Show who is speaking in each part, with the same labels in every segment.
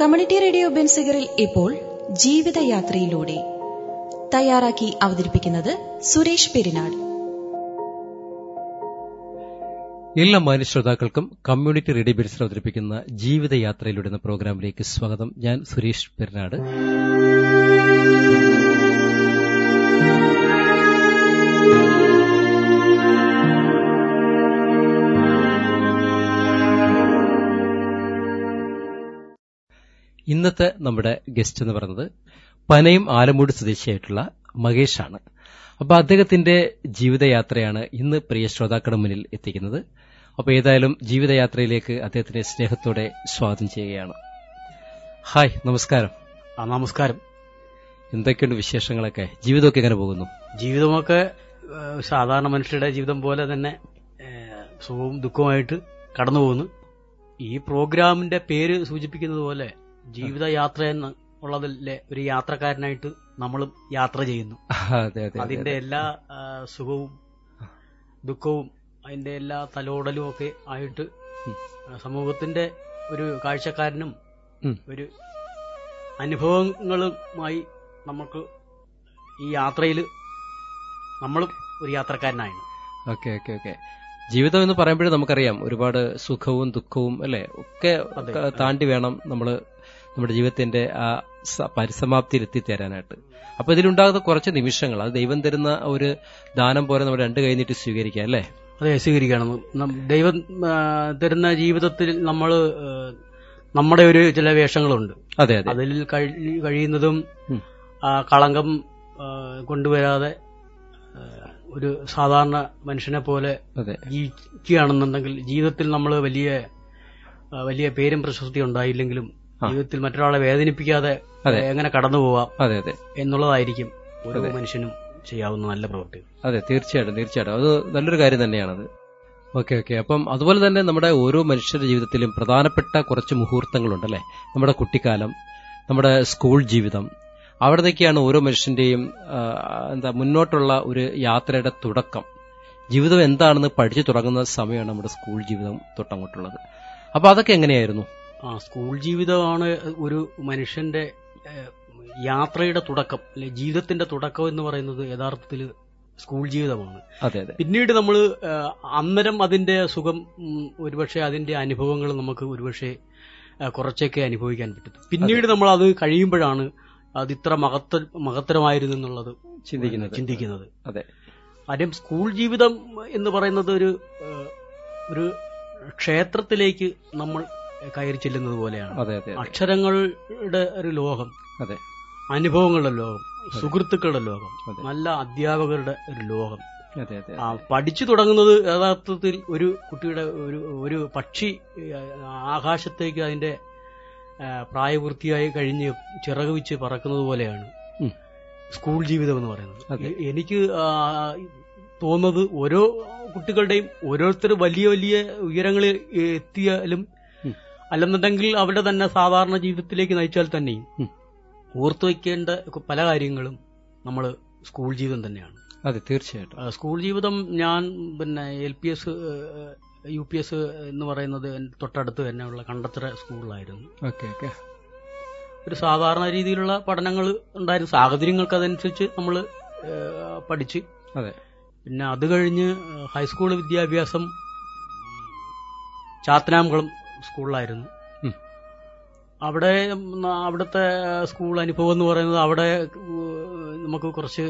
Speaker 1: Community radio ബെൻസിഗറിൽ ഇപ്പോൾ ജീവിതയാത്രയിലൂടെ. തയ്യാറാക്കി അവതരിപ്പിക്കുന്നത് സുരേഷ് പെരിനാട്
Speaker 2: എല്ലാ മാന്യ ശ്രോതാക്കൾക്കും കമ്മ്യൂണിറ്റി റേഡിയോ ബെൻസിൽ അവതരിപ്പിക്കുന്ന ജീവിതയാത്രയിലൂടെ എന്ന പ്രോഗ്രാമിലേക്ക് സ്വാഗതം. ഞാൻ സുരേഷ് പെരുനാട്. ഇന്നത്തെ നമ്മുടെ ഗസ്റ്റ് എന്ന് പറയുന്നത് പനയും ആലമൂട് സ്വദേശിയായിട്ടുള്ള മഹേഷാണ് അപ്പോൾ അദ്ദേഹത്തിന്റെ ജീവിതയാത്രയാണ് ഇന്ന് പ്രിയ ശ്രോതാക്കളുടെ മുന്നിൽ എത്തിക്കുന്നത്. അപ്പോൾ ഏതായാലും ജീവിതയാത്രയിലേക്ക് അദ്ദേഹത്തിന്റെ സ്നേഹത്തോടെ സ്വാഗതം ചെയ്യുകയാണ്. ഹായ് നമസ്കാരം.
Speaker 3: ആ നമസ്കാരം.
Speaker 2: എന്തൊക്കെയുണ്ട് വിശേഷങ്ങളൊക്കെ? ജീവിതമൊക്കെ എങ്ങനെ പോകുന്നു?
Speaker 3: ജീവിതമൊക്കെ സാധാരണ മനുഷ്യരുടെ ജീവിതം പോലെ തന്നെ സുഖവും ദുഃഖവുമായിട്ട് കടന്നു പോകുന്നു ഈ പ്രോഗ്രാമിന്റെ പേര് സൂചിപ്പിക്കുന്നത് പോലെ ജീവിതയാത്ര എന്ന് ഉള്ളതിലെ ഒരു യാത്രക്കാരനായിട്ട് നമ്മളും യാത്ര ചെയ്യുന്നു.
Speaker 2: അതെ അതെ
Speaker 3: അതിന്റെ എല്ലാ സുഖവും ദുഃഖവും അതിന്റെ എല്ലാ തലോടലും ഒക്കെ ആയിട്ട് സമൂഹത്തിന്റെ ഒരു കാഴ്ചക്കാരനും ഒരു അനുഭവങ്ങളുമായി നമുക്ക് ഈ യാത്രയിൽ നമ്മളും ഒരു യാത്രക്കാരനായിരുന്നു.
Speaker 2: Okay okay okay. ജീവിതം എന്ന് പറയുമ്പോഴേ നമുക്കറിയാം ഒരുപാട് സുഖവും ദുഃഖവും അല്ലെ? ഒക്കെ താണ്ടി വേണം നമ്മൾ നമ്മുടെ ജീവിതത്തിന്റെ ആ പരിസമാപ്തിയിൽ എത്തിത്തരാനായിട്ട് അപ്പൊ ഇതിലുണ്ടാകുന്ന കുറച്ച് നിമിഷങ്ങൾ അത് ദൈവം തരുന്ന ഒരു ദാനം പോലെ നമ്മൾ രണ്ടു കൈ നീട്ടി സ്വീകരിക്കാം അല്ലേ?
Speaker 3: അതെ സ്വീകരിക്കണം. ദൈവം തരുന്ന ജീവിതത്തിൽ നമ്മൾ നമ്മുടെ ഒരു ചില വേഷങ്ങളുണ്ട്.
Speaker 2: അതെ അതെ.
Speaker 3: അതിൽ കഴിയുന്നതും ആ, കളങ്കം കൊണ്ടുവരാതെ ഒരു സാധാരണ മനുഷ്യനെ പോലെ ജീവിക്കുകയാണെന്നുണ്ടെങ്കിൽ ജീവിതത്തിൽ നമ്മൾ വലിയ വലിയ പേരും പ്രശസ്തി ഉണ്ടായില്ലെങ്കിലും. ജീവിതത്തിൽ മറ്റൊരാളെ വേദനിപ്പിക്കാതെ എങ്ങനെ കടന്നു പോവാം
Speaker 2: അതെ അതെ.
Speaker 3: എന്നുള്ളതായിരിക്കും ഓരോ മനുഷ്യനും ചെയ്യാവുന്ന നല്ല പ്രവൃത്തി
Speaker 2: അതെ തീർച്ചയായിട്ടും തീർച്ചയായിട്ടും. അത് നല്ലൊരു കാര്യം തന്നെയാണത് ഓക്കെ ഓക്കെ. അപ്പം അതുപോലെ തന്നെ നമ്മുടെ ഓരോ മനുഷ്യരുടെ ജീവിതത്തിലും പ്രധാനപ്പെട്ട കുറച്ച് മുഹൂർത്തങ്ങളുണ്ടല്ലേ നമ്മുടെ കുട്ടിക്കാലം നമ്മുടെ സ്കൂൾ ജീവിതം. അവിടത്തേക്കാണ് ഓരോ മനുഷ്യന്റെയും എന്താ മുന്നോട്ടുള്ള ഒരു യാത്രയുടെ തുടക്കം. ജീവിതം എന്താണെന്ന് പഠിച്ചു തുടങ്ങുന്ന സമയമാണ് നമ്മുടെ സ്കൂൾ ജീവിതം തൊട്ടങ്ങോട്ടുള്ളത്. അപ്പൊ അതൊക്കെ എങ്ങനെയായിരുന്നു?
Speaker 3: ആ സ്കൂൾ ജീവിതമാണ് ഒരു മനുഷ്യന്റെ യാത്രയുടെ തുടക്കം അല്ലെ ജീവിതത്തിന്റെ തുടക്കം എന്ന് പറയുന്നത് യഥാർത്ഥത്തിൽ സ്കൂൾ ജീവിതമാണ്. പിന്നീട് നമ്മൾ അന്നേരം അതിന്റെ സുഖം ഒരുപക്ഷെ അതിന്റെ അനുഭവങ്ങൾ നമുക്ക് ഒരുപക്ഷെ കുറച്ചൊക്കെ അനുഭവിക്കാൻ പറ്റും. പിന്നീട് നമ്മൾ അത് കഴിയുമ്പോഴാണ് അത് ഇത്ര മഹത്ത മഹത്തരമായിരുന്നു എന്നുള്ളത്
Speaker 2: ചിന്തിക്കുന്നത്.
Speaker 3: ചിന്തിക്കുന്നത്.
Speaker 2: അതെ.
Speaker 3: കാര്യം സ്കൂൾ ജീവിതം എന്ന് പറയുന്നത് ഒരു ഒരു ക്ഷേത്രത്തിലേക്ക് നമ്മൾ കയറി ചെല്ലുന്നത് പോലെയാണ്. അക്ഷരങ്ങളുടെ ഒരു ലോകം
Speaker 2: അതെ.
Speaker 3: അനുഭവങ്ങളുടെ ലോകം സുഹൃത്തുക്കളുടെ ലോകം നല്ല അധ്യാപകരുടെ ഒരു ലോകം. പഠിച്ചു തുടങ്ങുന്നത് യഥാർത്ഥത്തിൽ ഒരു കുട്ടിയുടെ ഒരു ഒരു പക്ഷി ആകാശത്തേക്ക് അതിന്റെ പ്രായപൂർത്തിയായി കഴിഞ്ഞ് ചിറക് വെച്ച് പറക്കുന്നത് പോലെയാണ് സ്കൂൾ ജീവിതം എന്ന് പറയുന്നത്. എനിക്ക് തോന്നുന്നത് ഓരോ കുട്ടികളുടെയും ഓരോരുത്തർ വലിയ വലിയ ഉയരങ്ങളിൽ എത്തിയാലും. അല്ലെന്നുണ്ടെങ്കിൽ അവരുടെ തന്നെ സാധാരണ ജീവിതത്തിലേക്ക് നയിച്ചാൽ തന്നെയും ഓർത്തു വയ്ക്കേണ്ട പല കാര്യങ്ങളും നമ്മൾ സ്കൂൾ ജീവിതം തന്നെയാണ്.
Speaker 2: അതെ തീർച്ചയായിട്ടും.
Speaker 3: സ്കൂൾ ജീവിതം ഞാൻ പിന്നെ L P S U P S എന്ന് പറയുന്നത് തൊട്ടടുത്ത് തന്നെയുള്ള കണ്ടത്ര സ്കൂളിലായിരുന്നു.
Speaker 2: Okay okay.
Speaker 3: ഒരു സാധാരണ രീതിയിലുള്ള പഠനങ്ങൾ ഉണ്ടായിരുന്നു. സാഹചര്യങ്ങൾക്ക് അതനുസരിച്ച് നമ്മൾ പഠിച്ച്.
Speaker 2: അതെ.
Speaker 3: പിന്നെ അത് കഴിഞ്ഞ് ഹൈസ്കൂൾ വിദ്യാഭ്യാസം ചാത്തനാംകുളം സ്കൂളിലായിരുന്നു. അവിടെ അവിടുത്തെ സ്കൂൾ അനുഭവം എന്ന് പറയുന്നത് അവിടെ നമുക്ക് കുറച്ച്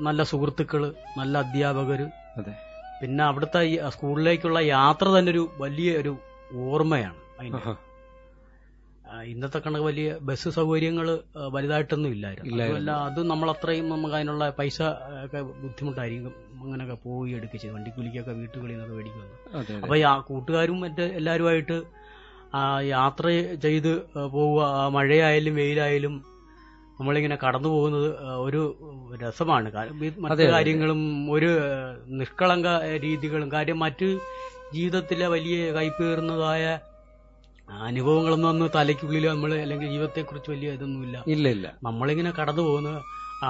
Speaker 3: നല്ല സുഹൃത്തുക്കൾ നല്ല
Speaker 2: അധ്യാപകർ
Speaker 3: പിന്നെ അവിടുത്തെ സ്കൂളിലേക്കുള്ള യാത്ര തന്നെ ഒരു വലിയ ഒരു ഓർമ്മയാണ് ഇന്നത്തെ കണക്ക് വലിയ ബസ് സൗകര്യങ്ങൾ വലുതായിട്ടൊന്നും ഇല്ലായിരുന്നു. അതുമല്ല അത് നമ്മൾ അത്രയും നമുക്ക് അതിനുള്ള പൈസ ഒക്കെ ബുദ്ധിമുട്ടായിരിക്കും അങ്ങനെയൊക്കെ പോയി എടുക്കുക ചെയ്ത് വണ്ടിക്കൂലിക്കൊക്കെ വീട്ടുകളിൽ നിന്നൊക്കെ മേടിക്കുന്നത് അപ്പൊ ആ കൂട്ടുകാരും മറ്റ് എല്ലാവരുമായിട്ട് ആ യാത്ര ചെയ്ത് പോവുക മഴയായാലും വെയിലായാലും നമ്മളിങ്ങനെ കടന്നു പോകുന്നത് ഒരു രസമാണ്. മറ്റു. കാര്യങ്ങളും ഒരു നിഷ്കളങ്ക രീതികളും കാര്യം മറ്റ് ജീവിതത്തിലെ വലിയ കൈപ്പേറുന്നതായ അനുഭവങ്ങളൊന്നും അന്ന് തലയ്ക്കുള്ളിൽ നമ്മൾ അല്ലെങ്കിൽ ജീവിതത്തെക്കുറിച്ച് വലിയ ഇതൊന്നുമില്ല.
Speaker 2: ഇല്ല ഇല്ല.
Speaker 3: നമ്മളിങ്ങനെ കടന്നു പോകുന്ന ആ,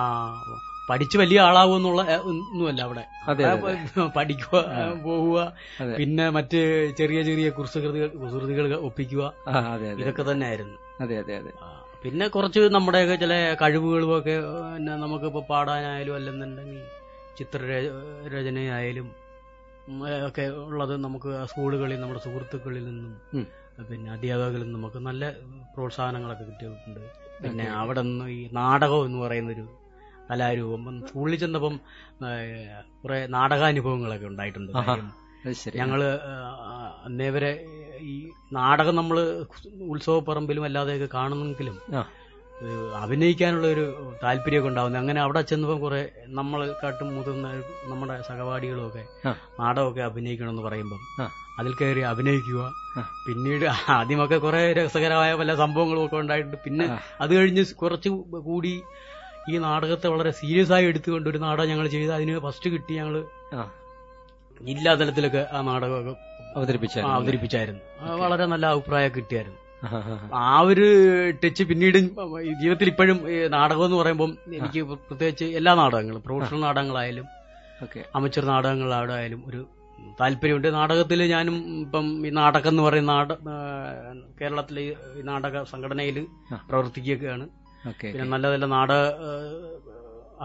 Speaker 3: പഠിച്ച് വലിയ ആളാവുമെന്നുള്ള എന്നുള്ള ഒന്നുമല്ല അവിടെ. പഠിക്കുക പോവുക. പിന്നെ മറ്റ് ചെറിയ ചെറിയ കുസൃതികൾ കുസൃതികൾ ഒപ്പിക്കുക.
Speaker 2: ഇതൊക്കെ
Speaker 3: ഇതൊക്കെ തന്നെയായിരുന്നു.
Speaker 2: അതെ അതെ അതെ.
Speaker 3: പിന്നെ കുറച്ച് നമ്മുടെയൊക്കെ ചില കഴിവുകളും ഒക്കെ പിന്നെ നമുക്കിപ്പോ പാടാനായാലും അല്ലെന്നുണ്ടെങ്കിൽ ചിത്രരചനയായാലും ഒക്കെ ഉള്ളത് നമുക്ക് സ്കൂളുകളിൽ നമ്മുടെ സുഹൃത്തുക്കളിൽ നിന്നും. പിന്നെ അധ്യാപകരിൽ നമുക്ക് നല്ല പ്രോത്സാഹനങ്ങളൊക്കെ കിട്ടിയിട്ടുണ്ട്. പിന്നെ അവിടെ നിന്ന് ഈ നാടകം എന്ന് പറയുന്നൊരു കലാരൂപം. സ്കൂളിൽ ചെന്നപ്പം കുറെ നാടകാനുഭവങ്ങളൊക്കെ ഉണ്ടായിട്ടുണ്ട്. ഞങ്ങൾ അന്നേവരെ ഈ നാടകം നമ്മൾ ഉത്സവപ്പറമ്പിലും അല്ലാതെയൊക്കെ കാണുന്നെങ്കിലും അഭിനയിക്കാനുള്ള ഒരു താല്പര്യമൊക്കെ ഉണ്ടാവുന്നത് അങ്ങനെ അവിടെ ചെന്നപ്പോൾ കുറെ നമ്മൾ കാട്ടും മുതിർന്ന നമ്മുടെ സഹപാഠികളും ഒക്കെ
Speaker 2: ആ.
Speaker 3: നാടകമൊക്കെ അഭിനയിക്കണമെന്ന് പറയുമ്പം അതിൽ കയറി അഭിനയിക്കുക. പിന്നീട് ആദ്യമൊക്കെ കുറെ രസകരമായ പല സംഭവങ്ങളും ഒക്കെ ഉണ്ടായിട്ടുണ്ട് പിന്നെ. അത് കഴിഞ്ഞ് കുറച്ച് കൂടി ഈ നാടകത്തെ വളരെ സീരിയസ് ആയി എടുത്തുകൊണ്ട് ഒരു നാടകം ഞങ്ങൾ ചെയ്ത് അതിന് ഫസ്റ്റ് കിട്ടി ഞങ്ങൾ
Speaker 2: ജില്ലാതലത്തിലൊക്കെ
Speaker 3: ജില്ലാ തലത്തിലൊക്കെ ആ നാടകമൊക്കെ അവതരിപ്പിച്ചായിരുന്നു വളരെ നല്ല അഭിപ്രായം കിട്ടിയായിരുന്നു. ആ ഒരു ടച്ച് പിന്നീട് ജീവിതത്തിൽ ഇപ്പോഴും നാടകം എന്ന് പറയുമ്പോൾ എനിക്ക് പ്രത്യേകിച്ച് എല്ലാ നാടകങ്ങളും പ്രൊഫഷണൽ നാടകങ്ങളായാലും അമച്ചർ നാടകങ്ങളായാലും ഒരു താല്പര്യമുണ്ട്. നാടകത്തിൽ ഞാനും ഇപ്പം ഈ നാടകം എന്ന് പറയുന്ന നാട കേരളത്തിലെ ഈ നാടക സംഘടനയിൽ
Speaker 2: പ്രവർത്തിക്കുകയൊക്കെയാണ്
Speaker 3: പിന്നെ നല്ല നല്ല നാടക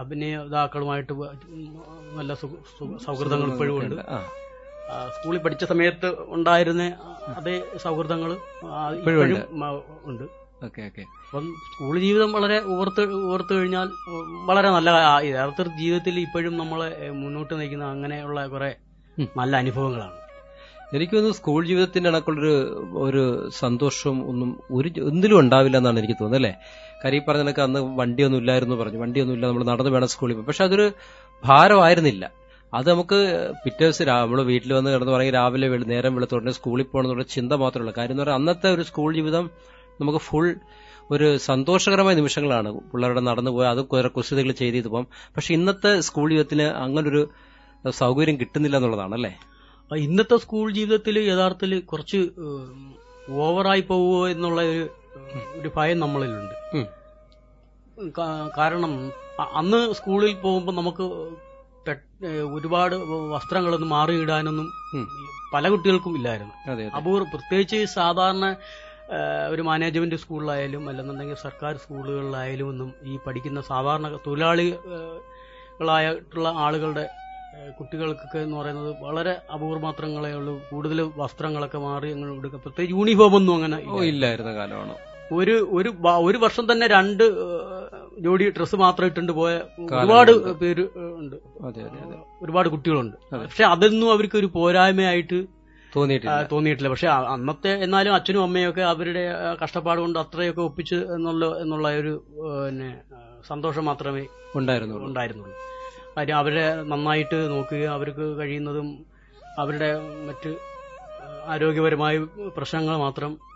Speaker 3: അഭിനേതാക്കളുമായിട്ട് നല്ല സൗഹൃദങ്ങൾ ഇപ്പോഴും ഉണ്ട്. സ്കൂളിൽ പഠിച്ച സമയത്ത് ഉണ്ടായിരുന്ന അതേ സൗഹൃദങ്ങൾ
Speaker 2: ഇപ്പോഴും ഉണ്ട്. Okay okay.
Speaker 3: അപ്പം സ്കൂൾ ജീവിതം വളരെ ഓർത്ത് ഓർത്തു കഴിഞ്ഞാൽ വളരെ നല്ല യഥാർത്ഥ ജീവിതത്തിൽ ഇപ്പോഴും നമ്മളെ മുന്നോട്ട് നയിക്കുന്ന അങ്ങനെയുള്ള കുറെ നല്ല അനുഭവങ്ങളാണ്.
Speaker 2: എനിക്ക് തോന്നുന്നു സ്കൂൾ ജീവിതത്തിന്റെ കണക്കുള്ളൊരു ഒരു സന്തോഷം ഒന്നും ഒരു എന്തിലും ഉണ്ടാവില്ല എന്നാണ് എനിക്ക് തോന്നുന്നത് അല്ലേ? കരി ഈ പറഞ്ഞ കണക്ക് അന്ന് വണ്ടിയൊന്നും ഇല്ലായിരുന്നു പറഞ്ഞു. വണ്ടിയൊന്നും ഇല്ല നമ്മൾ നടന്നു വേണം സ്കൂളിൽ പക്ഷെ അതൊരു ഭാരമായിരുന്നില്ല. അത് നമുക്ക് പിറ്റേ ദിവസം നമ്മൾ വീട്ടിൽ വന്ന് കിടന്ന് പറയും രാവിലെ വീട് നേരം വെളുത്തോടെ സ്കൂളിൽ പോകണം എന്നുള്ള ചിന്ത മാത്രമുള്ള കാര്യം എന്ന് പറഞ്ഞാൽ അന്നത്തെ ഒരു സ്കൂൾ ജീവിതം നമുക്ക് ഫുൾ ഒരു സന്തോഷകരമായ നിമിഷങ്ങളാണ്. പിള്ളേരുടെ നടന്നു പോയി അത് കുറെ കുസൃതികൾ ചെയ്ത് ഇത് പോകാം. പക്ഷെ ഇന്നത്തെ സ്കൂൾ ജീവിതത്തിന് അങ്ങനൊരു സൗകര്യം കിട്ടുന്നില്ല എന്നുള്ളതാണ് അല്ലേ?
Speaker 3: ഇന്നത്തെ സ്കൂൾ ജീവിതത്തിൽ യഥാർത്ഥത്തിൽ കുറച്ച് ഓവറായി പോവുമോ എന്നുള്ള ഒരു ഒരു ഭയം നമ്മളിലുണ്ട്. കാരണം അന്ന് സ്കൂളിൽ പോകുമ്പോൾ നമുക്ക് ഒരുപാട് വസ്ത്രങ്ങളൊന്നും മാറിയിടാനൊന്നും. പല കുട്ടികൾക്കും ഇല്ലായിരുന്നു. അപൂർവ പ്രത്യേകിച്ച് സാധാരണ ഒരു മാനേജ്മെന്റ് സ്കൂളിലായാലും അല്ലെന്നുണ്ടെങ്കിൽ സർക്കാർ സ്കൂളുകളിലായാലും ഒന്നും ഈ പഠിക്കുന്ന സാധാരണ തൊഴിലാളികളായിട്ടുള്ള ആളുകളുടെ കുട്ടികൾക്കൊക്കെ എന്ന് പറയുന്നത് വളരെ അപൂർവമാത്രങ്ങളെ ഉള്ളൂ. കൂടുതൽ വസ്ത്രങ്ങളൊക്കെ മാറി അങ്ങനെ എടുക്കുക പ്രത്യേകിച്ച് യൂണിഫോം ഒന്നും അങ്ങനെ
Speaker 2: ഇല്ലായിരുന്ന കാലമാണ്?
Speaker 3: ഒരു ഒരു ഒരു വർഷം തന്നെ രണ്ട് ജോഡി ഡ്രസ്സ് മാത്രം ഇട്ടുണ്ട് പോയ. ഒരുപാട് പേര് ഉണ്ട്. ഒരുപാട് കുട്ടികളുണ്ട്. പക്ഷെ അതൊന്നും അവർക്ക് ഒരു പോരായ്മയായിട്ട്
Speaker 2: തോന്നിയിട്ടില്ല.
Speaker 3: തോന്നിയിട്ടില്ല. പക്ഷെ അന്നത്തെ എന്നാലും അച്ഛനും അമ്മയൊക്കെ അവരുടെ കഷ്ടപ്പാട് കൊണ്ട് അത്രയൊക്കെ ഒപ്പിച്ച് എന്നുള്ള എന്നുള്ള ഒരു പിന്നെ സന്തോഷം മാത്രമേ
Speaker 2: ഉണ്ടായിരുന്നുള്ളൂ.
Speaker 3: ഉണ്ടായിരുന്നുള്ളൂ. കാര്യം അവരെ നന്നായിട്ട് നോക്കുക അവർക്ക് കഴിയുന്നതും അവരുടെ മറ്റ് ആരോഗ്യപരമായ പ്രശ്നങ്ങൾ മാത്രം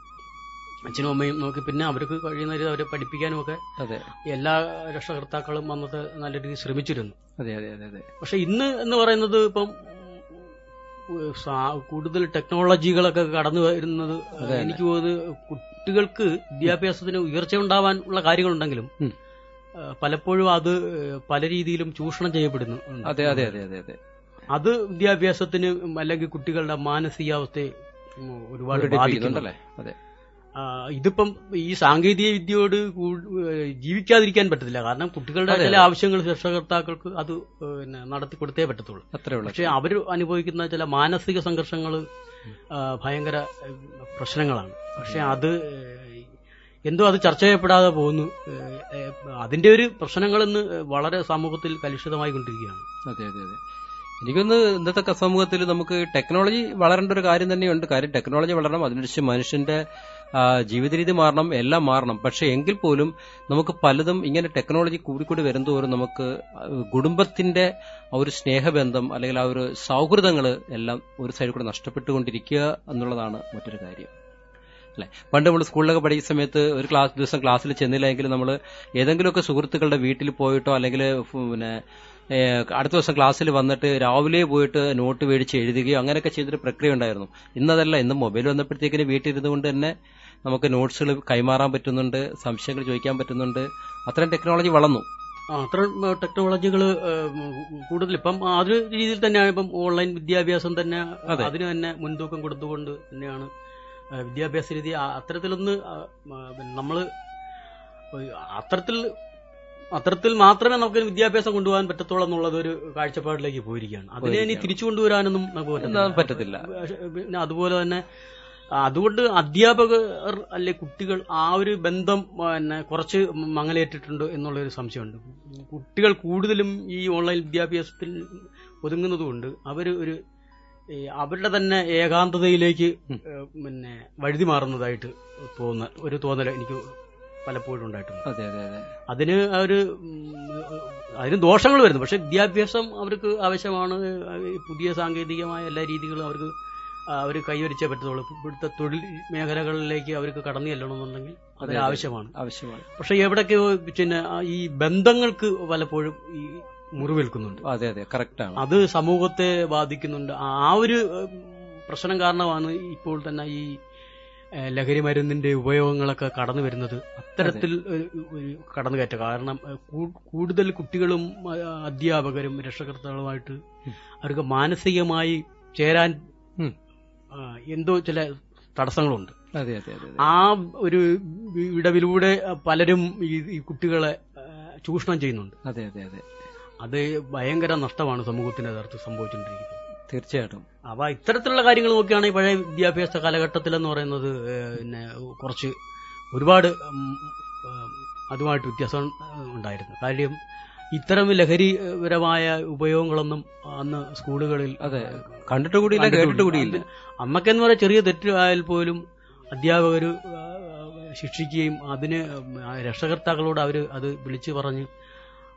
Speaker 3: അച്ഛനും അമ്മയും നോക്കി പിന്നെ അവർക്ക് കഴിയുന്ന രീതി അവരെ പഠിപ്പിക്കാനും ഒക്കെ
Speaker 2: അതെ.
Speaker 3: എല്ലാ രക്ഷകർത്താക്കളും അന്നത്തെ നല്ല രീതിയിൽ ശ്രമിച്ചിരുന്നു.
Speaker 2: അതെ അതെ അതെ അതെ.
Speaker 3: പക്ഷെ ഇന്ന് എന്ന് പറയുന്നത് ഇപ്പം കൂടുതൽ ടെക്നോളജികളൊക്കെ കടന്നു വരുന്നത് എനിക്ക് തോന്നുന്നത് കുട്ടികൾക്ക് വിദ്യാഭ്യാസത്തിന് ഉയർച്ച ഉണ്ടാവാൻ ഉള്ള കാര്യങ്ങളുണ്ടെങ്കിലും പലപ്പോഴും അത് പല രീതിയിലും ചൂഷണം ചെയ്യപ്പെടുന്നു.
Speaker 2: അതെ അതെ അതെ അതെ അതെ.
Speaker 3: അത് വിദ്യാഭ്യാസത്തിന് അല്ലെങ്കിൽ കുട്ടികളുടെ മാനസികാവസ്ഥയെ ഒരുപാട്
Speaker 2: ബാധിക്കുന്നുണ്ടല്ലേ അതെ.
Speaker 3: ഇതിപ്പം ഈ സാങ്കേതിക വിദ്യയോട് ജീവിക്കാതിരിക്കാൻ പറ്റത്തില്ല. കാരണം കുട്ടികളുടെ ചില. ആവശ്യങ്ങൾ രക്ഷകർത്താക്കൾക്ക് അത് പിന്നെ നടത്തി കൊടുത്തേ പറ്റത്തുള്ളൂ പക്ഷെ അവർ അനുഭവിക്കുന്ന ചില മാനസിക സംഘർഷങ്ങൾ ഭയങ്കര പ്രശ്നങ്ങളാണ്. പക്ഷെ അത് എന്തോ അത് ചർച്ച ചെയ്യപ്പെടാതെ പോകുന്നു. അതിന്റെ ഒരു പ്രശ്നങ്ങൾ ഇന്ന് വളരെ സമൂഹത്തിൽ കലുഷിതമായി കൊണ്ടിരിക്കുകയാണ്.
Speaker 2: അതെ അതെ അതെ. എനിക്കൊന്ന് ഇന്നത്തെ സമൂഹത്തിൽ നമുക്ക് ടെക്നോളജി വളരേണ്ട ഒരു കാര്യം തന്നെയുണ്ട്. കാര്യം ടെക്നോളജി വളരണം അതിനനുസരിച്ച് മനുഷ്യന്റെ ജീവിതരീതി ജീവിത രീതി മാറണം എല്ലാം മാറണം. പക്ഷെ എങ്കിൽ പോലും നമുക്ക് പലതും ഇങ്ങനെ ടെക്നോളജി കൂടിക്കൂടി വരുന്തോറും നമുക്ക് കുടുംബത്തിന്റെ ആ ഒരു സ്നേഹബന്ധം അല്ലെങ്കിൽ ആ ഒരു സൗഹൃദങ്ങൾ എല്ലാം ഒരു സൈഡിൽ കൂടെ നഷ്ടപ്പെട്ടുകൊണ്ടിരിക്കുക എന്നുള്ളതാണ് മറ്റൊരു കാര്യം. അല്ലെ? പണ്ട് നമ്മൾ സ്കൂളിലൊക്കെ പഠിക്കുന്ന സമയത്ത് ഒരു ക്ലാസ് ദിവസം ക്ലാസ്സിൽ ചെന്നില്ലെങ്കിൽ നമ്മൾ ഏതെങ്കിലുമൊക്കെ സുഹൃത്തുക്കളുടെ വീട്ടിൽ പോയിട്ടോ അല്ലെങ്കിൽ പിന്നെ അടുത്ത ദിവസം ക്ലാസ്സിൽ വന്നിട്ട് രാവിലെ പോയിട്ട് നോട്ട് മേടിച്ച് എഴുതുകയോ അങ്ങനെയൊക്കെ ചെയ്തൊരു പ്രക്രിയ ഉണ്ടായിരുന്നു. ഇന്നതല്ല ഇന്ന് മൊബൈൽ വന്നപ്പോഴത്തേക്കിന് വീട്ടിലിരുന്നു കൊണ്ട് തന്നെ നമുക്ക് നോട്ട്സുകൾ കൈമാറാൻ പറ്റുന്നുണ്ട് സംശയങ്ങൾ ചോദിക്കാൻ പറ്റുന്നുണ്ട്. അത്രയും ടെക്നോളജി വളർന്നു.
Speaker 3: അത്ര അത്തരം ടെക്നോളജികൾ കൂടുതൽ ഇപ്പം ആ ഒരു രീതിയിൽ തന്നെയാണ് ഇപ്പം ഓൺലൈൻ വിദ്യാഭ്യാസം തന്നെ
Speaker 2: അതെ.
Speaker 3: അതിന് തന്നെ മുൻതൂക്കം കൊടുത്തുകൊണ്ട് തന്നെയാണ് വിദ്യാഭ്യാസ രീതി അത്തരത്തിലൊന്ന് ഒരു അത്തരത്തിൽ അത്തരത്തിൽ മാത്രമേ നമുക്ക് വിദ്യാഭ്യാസം കൊണ്ടുപോകാൻ പറ്റത്തുള്ളൂ എന്നുള്ളത് ഒരു കാഴ്ചപ്പാടിലേക്ക് പോയിരിക്കുകയാണ്. അതിനെ ഇനി തിരിച്ചു കൊണ്ടുവരാനൊന്നും നമുക്ക്
Speaker 2: പറ്റത്തില്ല.
Speaker 3: പിന്നെ അതുപോലെ തന്നെ അതുകൊണ്ട് അധ്യാപകർ അല്ലെ കുട്ടികൾ ആ ഒരു ബന്ധം പിന്നെ കുറച്ച് മങ്ങലേറ്റിട്ടുണ്ട് എന്നുള്ളൊരു സംശയമുണ്ട്. കുട്ടികൾ കൂടുതലും ഈ ഓൺലൈൻ വിദ്യാഭ്യാസത്തിൽ ഒതുങ്ങുന്നതുകൊണ്ട് അവർ ഒരു അവരുടെ തന്നെ ഏകാന്തതയിലേക്ക് പിന്നെ വഴുതി മാറുന്നതായിട്ട് തോന്നുന്ന ഒരു തോന്നൽ എനിക്ക് പലപ്പോഴും ഉണ്ടായിട്ടുണ്ട്.
Speaker 2: അതെ അതെ അതെ.
Speaker 3: അതിന് ഒരു അതിന് ദോഷങ്ങൾ വരുന്നു. പക്ഷെ വിദ്യാഭ്യാസം അവർക്ക് ആവശ്യമാണ്. പുതിയ സാങ്കേതികമായ എല്ലാ രീതികളും അവർക്ക് അവർ കൈവരിച്ചേ പറ്റത്തുള്ളൂ. ഇവിടുത്തെ തൊഴിൽ മേഖലകളിലേക്ക് അവർക്ക് കടന്നു ചെല്ലണമെന്നുണ്ടെങ്കിൽ അതിന് ആവശ്യമാണ്
Speaker 2: ആവശ്യമാണ്.
Speaker 3: പക്ഷെ എവിടൊക്കെ പിന്നെ ഈ ബന്ധങ്ങൾക്ക് പലപ്പോഴും ഈ മുറിവേൽക്കുന്നുണ്ട്.
Speaker 2: അതെ അതെ. കറക്റ്റ് ആണ്.
Speaker 3: അത് സമൂഹത്തെ ബാധിക്കുന്നുണ്ട്. ആ ഒരു പ്രശ്നം കാരണമാണ് ഇപ്പോൾ തന്നെ ഈ ലഹരി മരുന്നിന്റെ ഉപയോഗങ്ങളൊക്കെ കടന്നു വരുന്നത് അത്തരത്തിൽ കടന്നുകയറ്റ. കാരണം കൂടുതൽ കുട്ടികളും അധ്യാപകരും രക്ഷകർത്താക്കളുമായിട്ട് അവർക്ക് മാനസികമായി ചേരാൻ എന്തോ ചില തടസ്സങ്ങളുണ്ട്. ആ ഒരു ഇടവിലൂടെ പലരും ഈ ഈ കുട്ടികളെ ചൂഷണം ചെയ്യുന്നുണ്ട്.
Speaker 2: അതെ അതെ അതെ.
Speaker 3: അത് ഭയങ്കര നഷ്ടമാണ് സമൂഹത്തിന് യഥാർത്ഥം സംഭവിച്ചുകൊണ്ടിരിക്കുന്നത്.
Speaker 2: തീർച്ചയായിട്ടും.
Speaker 3: അപ്പൊ ഇത്തരത്തിലുള്ള കാര്യങ്ങൾ നോക്കുകയാണെങ്കിൽ പഴയ വിദ്യാഭ്യാസ കാലഘട്ടത്തിൽ എന്ന് പറയുന്നത് പിന്നെ കുറച്ച് ഒരുപാട് അതുമായിട്ട് വ്യത്യാസം ഉണ്ടായിരുന്നു കാര്യം ഇത്തരം ലഹരിപരമായ ഉപയോഗങ്ങളൊന്നും അന്ന് സ്കൂളുകളിൽ
Speaker 2: അതെ കണ്ടിട്ട് കൂടിയില്ല കേട്ടിട്ട് കൂടിയില്ല.
Speaker 3: അമ്മക്കെന്ന് പറയാൻ ചെറിയ തെറ്റ് ആയാൽ പോലും അധ്യാപകർ ശിക്ഷിക്കുകയും അതിന് രക്ഷകർത്താക്കളോട് അവർ അത് വിളിച്ചു പറഞ്ഞ്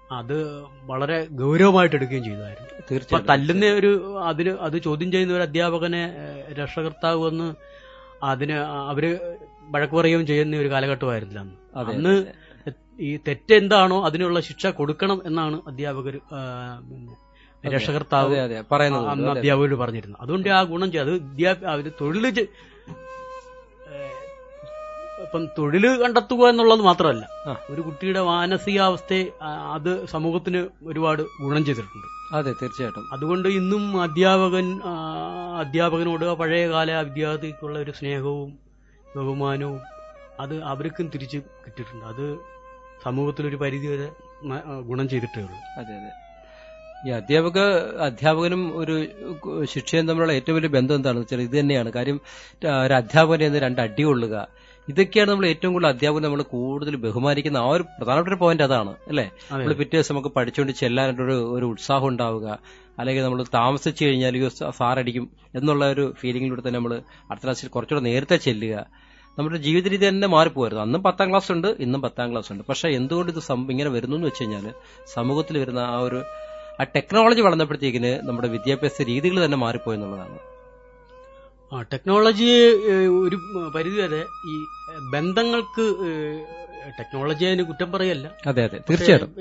Speaker 3: അത് വളരെ ഗൗരവമായിട്ട് എടുക്കുകയും ചെയ്തായിരുന്നു
Speaker 2: തീർച്ചയായും
Speaker 3: തല്ലുന്ന ഒരു അതിന് അത് ചോദ്യം ചെയ്യുന്ന ഒരു അധ്യാപകനെ രക്ഷകർത്താവ് വന്ന് അതിന് അവർ വഴക്ക് പറയുകയും ചെയ്യുന്ന ഒരു കാലഘട്ടമായിരുന്നില്ല അന്ന് അന്ന്. ഈ തെറ്റെന്താണോ അതിനുള്ള ശിക്ഷ കൊടുക്കണം എന്നാണ് അധ്യാപകർ രക്ഷകർത്താവ് അന്ന്
Speaker 2: പോലും, അതെ.
Speaker 3: അധ്യാപകരോട് പറഞ്ഞിരുന്നു അതുകൊണ്ട് ആ ഗുണം അത് വിദ്യാഭ്യാസ ഏഹ് ഇപ്പം തൊഴിൽ കണ്ടെത്തുക എന്നുള്ളത് മാത്രമല്ല ഒരു കുട്ടിയുടെ മാനസികാവസ്ഥയെ അത് സമൂഹത്തിന് ഒരുപാട് ഗുണം ചെയ്തിട്ടുണ്ട്.
Speaker 2: അതെ തീർച്ചയായിട്ടും.
Speaker 3: അതുകൊണ്ട് ഇന്നും അധ്യാപകൻ അധ്യാപകനോട് പഴയകാല വിദ്യാർത്ഥിക്കുള്ള ഒരു സ്നേഹവും ബഹുമാനവും അത് അവർക്കും തിരിച്ച് കിട്ടിയിട്ടുണ്ട്. അത് സമൂഹത്തിലൊരു പരിധി വരെ ഗുണം ചെയ്തിട്ടേ ഉള്ളൂ.
Speaker 2: അതെ അതെ. ഈ അധ്യാപക അധ്യാപകനും ഒരു ശിക്ഷയും തമ്മിലുള്ള ഏറ്റവും വലിയ ബന്ധം എന്താണെന്ന് വെച്ചാൽ ഇത് തന്നെയാണ്. കാര്യം ഒരു അധ്യാപകനെ രണ്ട് അടി കൊള്ളുക ഇതൊക്കെയാണ് നമ്മൾ ഏറ്റവും കൂടുതൽ അധ്യാപകം നമ്മൾ കൂടുതൽ ബഹുമാനിക്കുന്ന ആ ഒരു പ്രധാനപ്പെട്ട ഒരു പോയിന്റ് അതാണ് അല്ലേ? നമ്മൾ പിറ്റേ ദിവസം നമുക്ക് പഠിച്ചുകൊണ്ട് ചെല്ലാനായിട്ടൊരു ഒരു ഉത്സാഹം ഉണ്ടാവുക അല്ലെങ്കിൽ നമ്മൾ താമസിച്ചു കഴിഞ്ഞാൽ അയ്യോ സാറടിക്കും എന്നുള്ള ഒരു ഫീലിംഗിലൂടെ തന്നെ നമ്മൾ അടുത്ത ക്ലാസ്സിൽ കുറച്ചുകൂടെ നേരത്തെ ചെല്ലുക. നമ്മുടെ ജീവിത രീതി തന്നെ മാറിപ്പോയിരുന്നു അന്നും പത്താം ക്ലാസ് ഉണ്ട് ഇന്നും പത്താം ക്ലാസ് ഉണ്ട്. പക്ഷെ എന്തുകൊണ്ട് ഇത് ഇങ്ങനെ വരുന്നു എന്ന് വെച്ച് കഴിഞ്ഞാൽ സമൂഹത്തിൽ വരുന്ന ആ ഒരു ആ ടെക്നോളജി വളർന്നപ്പോഴത്തേക്കിന് നമ്മുടെ വിദ്യാഭ്യാസ രീതികൾ തന്നെ മാറിപ്പോയെന്നുള്ളതാണ്.
Speaker 3: ആ ടെക്നോളജി ഒരു പരിധി വരെ ഈ ബന്ധങ്ങൾക്ക് ടെക്നോളജി അതിന് കുറ്റം പറയല്ല.
Speaker 2: അതെ അതെ. തീർച്ചയായിട്ടും.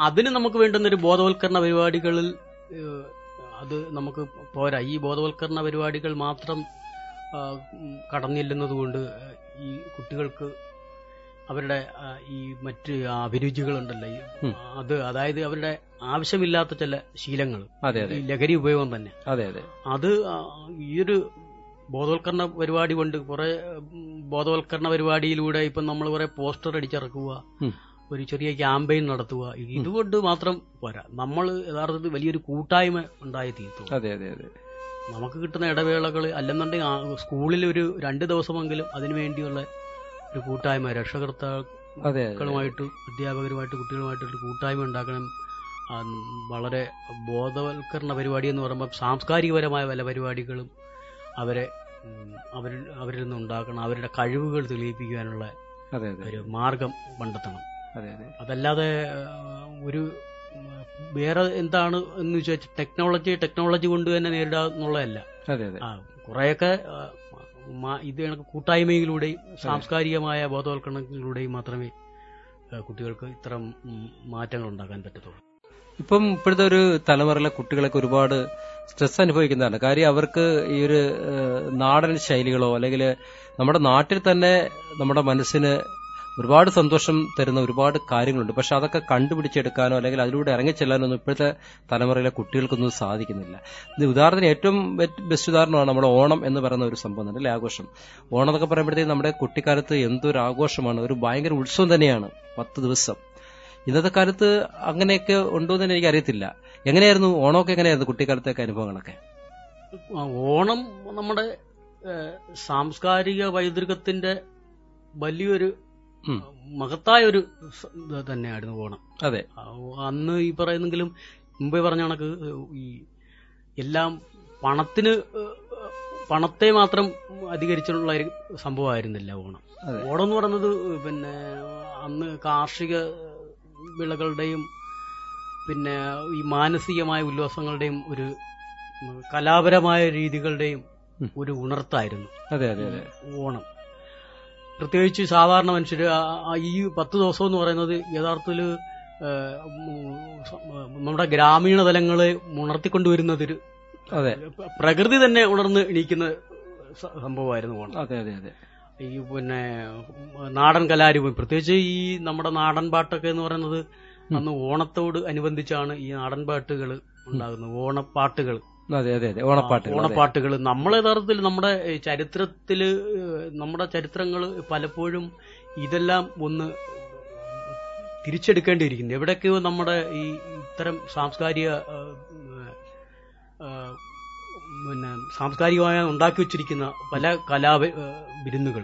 Speaker 3: അതിന് നമുക്ക് വേണ്ടുന്ന ഒരു ബോധവൽക്കരണ പരിപാടികളിൽ അത് നമുക്ക് പോരാ. ഈ ബോധവൽക്കരണ പരിപാടികൾ മാത്രം ആ, ഉം, കടന്നില്ലെന്നത് കൊണ്ട് ഏഹ്, ഈ കുട്ടികൾക്ക് അവരുടെ ഈ മറ്റ് അഭിരുചികളുണ്ടല്ലോ. അത് അതായത് അവരുടെ ആവശ്യമില്ലാത്ത ചില ശീലങ്ങൾ. ലഹരി ഉപയോഗം തന്നെ.
Speaker 2: അതെ അതെ.
Speaker 3: അത് ഈ ഒരു ബോധവൽക്കരണ പരിപാടി കൊണ്ട് കുറെ ബോധവൽക്കരണ പരിപാടിയിലൂടെ ഇപ്പം നമ്മൾ കുറെ പോസ്റ്റർ അടിച്ചിറക്കുക. ഒരു ചെറിയ ക്യാമ്പയിൻ നടത്തുക. ഇതുകൊണ്ട് മാത്രം പോരാ. നമ്മൾ യഥാർത്ഥത്തിൽ വലിയൊരു കൂട്ടായ്മ ഉണ്ടായി തീർത്തു
Speaker 2: അതെ അതെ അതെ.
Speaker 3: നമുക്ക് കിട്ടുന്ന ഇടവേളകൾ അല്ലെന്നുണ്ടെങ്കിൽ സ്കൂളിൽ ഒരു രണ്ട് ദിവസമെങ്കിലും അതിനു വേണ്ടിയുള്ള ഒരു കൂട്ടായ്മ രക്ഷകർത്താക്കളുമായിട്ട് അധ്യാപകരുമായിട്ട് കുട്ടികളുമായിട്ട് ഒരു കൂട്ടായ്മ ഉണ്ടാക്കണം. വളരെ ബോധവൽക്കരണ പരിപാടി എന്ന് പറയുമ്പോൾ സാംസ്കാരികപരമായ പല പരിപാടികളും അവരെ അവരിൽ അവരിൽ നിന്ന് ഉണ്ടാക്കണം അവരുടെ കഴിവുകൾ തെളിയിപ്പിക്കാനുള്ള ഒരു മാർഗം കണ്ടെത്തണം.
Speaker 2: അതെ അതെ.
Speaker 3: അതല്ലാതെ ഒരു വേറെ എന്താണ് എന്ന് വെച്ചാൽ ടെക്നോളജി ടെക്നോളജി കൊണ്ട് തന്നെ നേരിടുക എന്നുള്ളതല്ല. ആ കുറെയൊക്കെ ഇത് കണക്ക് കൂട്ടായ്മയിലൂടെയും സാംസ്കാരികമായ ബോധവൽക്കരണത്തിലൂടെയും മാത്രമേ കുട്ടികൾക്ക് ഇത്തരം മാറ്റങ്ങൾ ഉണ്ടാക്കാൻ പറ്റത്തുള്ളൂ.
Speaker 2: ഇപ്പം ഇപ്പോഴത്തെ ഒരു തലമുറയിലെ കുട്ടികളൊക്കെ ഒരുപാട് സ്ട്രെസ് അനുഭവിക്കുന്നതാണ്. കാര്യം അവർക്ക് ഈ ഒരു നാടൻ ശൈലികളോ അല്ലെങ്കിൽ നമ്മുടെ നാട്ടിൽ തന്നെ നമ്മുടെ മനസ്സിന് ഒരുപാട് സന്തോഷം തരുന്ന ഒരുപാട് കാര്യങ്ങളുണ്ട്. പക്ഷെ അതൊക്കെ കണ്ടുപിടിച്ചെടുക്കാനോ അല്ലെങ്കിൽ അതിലൂടെ ഇറങ്ങിച്ചെല്ലാനോ ഒന്നും ഇപ്പോഴത്തെ തലമുറയിലെ കുട്ടികൾക്കൊന്നും സാധിക്കുന്നില്ല. ഇത് ഉദാഹരണത്തിന് ഏറ്റവും ബെസ്റ്റ് ഉദാഹരണമാണ് നമ്മുടെ ഓണം എന്ന് പറയുന്ന ഒരു സംഭവം തന്നെ അല്ലെ ആഘോഷം. ഓണം എന്നൊക്കെ പറയുമ്പോഴത്തേക്കും നമ്മുടെ കുട്ടിക്കാലത്ത് എന്തൊരു ആഘോഷമാണ്. ഒരു ഭയങ്കര ഉത്സവം തന്നെയാണ്. പത്ത് ദിവസം. ഇന്നത്തെ കാലത്ത് അങ്ങനെയൊക്കെ ഉണ്ടോ എന്ന് എനിക്ക് അറിയത്തില്ല. എങ്ങനെയായിരുന്നു ഓണമൊക്കെ എങ്ങനെയായിരുന്നു കുട്ടിക്കാലത്തൊക്കെ അനുഭവങ്ങളൊക്കെ?
Speaker 3: ഓണം നമ്മുടെ സാംസ്കാരിക പൈതൃകത്തിന്റെ വലിയൊരു മഹത്തായ ഒരു തന്നെയായിരുന്നു ഓണം.
Speaker 2: അതെ.
Speaker 3: അന്ന് ഈ പറയുന്നെങ്കിലും മുമ്പേ പറഞ്ഞ കണക്ക് ഈ എല്ലാം പണത്തിന് പണത്തെ മാത്രം അധികരിച്ചിട്ടുള്ള ഒരു സംഭവമായിരുന്നില്ല ഓണം. ഓണം എന്ന് പറയുന്നത് പിന്നെ അന്ന് കാർഷിക വിളകളുടെയും പിന്നെ ഈ മാനസികമായ ഉല്ലാസങ്ങളുടെയും ഒരു കലാപരമായ രീതികളുടെയും ഒരു ഉണർത്തായിരുന്നു.
Speaker 2: അതെ അതെ അതെ.
Speaker 3: ഓണം. പ്രത്യേകിച്ച് സാധാരണ ആ ഈ പത്ത് ദിവസം എന്ന് പറയുന്നത് യഥാർത്ഥത്തിൽ നമ്മുടെ ഗ്രാമീണ തലങ്ങളെ ഉണർത്തിക്കൊണ്ടുവരുന്നതൊരു
Speaker 2: അതെ.
Speaker 3: പ്രകൃതി തന്നെ ഉണർന്ന് എണീക്കുന്ന സംഭവമായിരുന്നു ഓണം.
Speaker 2: അതെ അതെ അതെ.
Speaker 3: ഈ പിന്നെ നാടൻ കലാരൂപം. പ്രത്യേകിച്ച് ഈ നമ്മുടെ നാടൻ പാട്ടൊക്കെ എന്ന് പറയുന്നത് അന്ന് ഓണത്തോട് അനുബന്ധിച്ചാണ് ഈ നാടൻ പാട്ടുകൾ ഉണ്ടാകുന്നത്. ഓണപ്പാട്ടുകൾ.
Speaker 2: അതെ അതെ അതെ. ഓണപ്പാട്ട്
Speaker 3: ഓണപ്പാട്ടുകൾ. നമ്മൾ യഥാർത്ഥത്തിൽ നമ്മുടെ ചരിത്രത്തിൽ ചരിത്രത്തിൽ നമ്മുടെ ചരിത്രങ്ങൾ പലപ്പോഴും ഇതെല്ലാം ഒന്ന് തിരിച്ചെടുക്കേണ്ടിയിരിക്കുന്നു. എവിടെയൊക്കെയോ നമ്മുടെ ഈ ഇത്തരം സാംസ്കാരിക പിന്നെ സാംസ്കാരികമായ ഉണ്ടാക്കി വെച്ചിരിക്കുന്ന പല കലാ വിരുന്നുകൾ